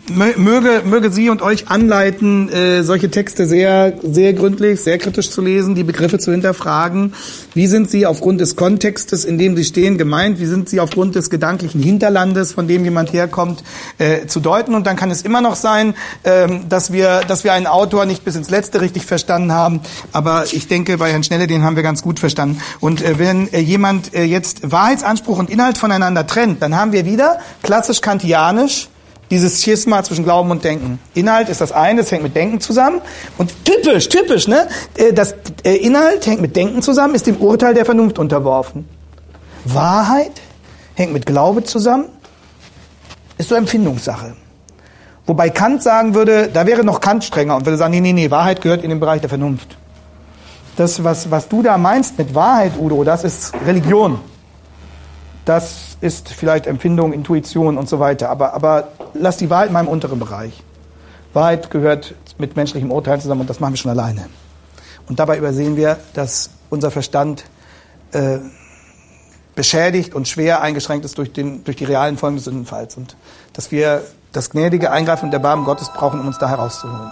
möge, möge Sie und euch anleiten, äh, solche Texte sehr, sehr gründlich, sehr kritisch zu lesen, die Begriffe zu hinterfragen. Wie sind sie aufgrund des Kontextes, in dem sie stehen, gemeint? Wie sind sie aufgrund des gedanklichen Hinterlandes, von dem jemand herkommt, äh, zu deuten? Und dann kann es immer noch sein, äh, dass wir, dass wir einen Autor nicht bis ins Letzte richtig verstanden haben. Aber ich denke, bei Herrn Schnelle, den haben wir ganz gut verstanden. Und äh, wenn äh, jemand äh, jetzt Wahrheitsanspruch und Inhalt voneinander trennt, dann haben wir wieder klassisch kantianisch dieses Schisma zwischen Glauben und Denken. Inhalt ist das eine, das hängt mit Denken zusammen. Und typisch, typisch, ne? Äh, das äh, Inhalt hängt mit Denken zusammen, ist dem Urteil der Vernunft unterworfen. Wahrheit hängt mit Glaube zusammen, ist so Empfindungssache. Wobei Kant sagen würde, da wäre noch Kant strenger und würde sagen, nee, nee, nee, Wahrheit gehört in den Bereich der Vernunft. Das, was, was du da meinst mit Wahrheit, Udo, das ist Religion. Ist vielleicht Empfindung, Intuition und so weiter. Aber, aber lass die Wahrheit in meinem unteren Bereich. Wahrheit gehört mit menschlichem Urteil zusammen und das machen wir schon alleine. Und dabei übersehen wir, dass unser Verstand äh, beschädigt und schwer eingeschränkt ist durch, den, durch die realen Folgen des Sündenfalls und dass wir das gnädige Eingreifen und Erbarmen Gottes brauchen, um uns da herauszuholen.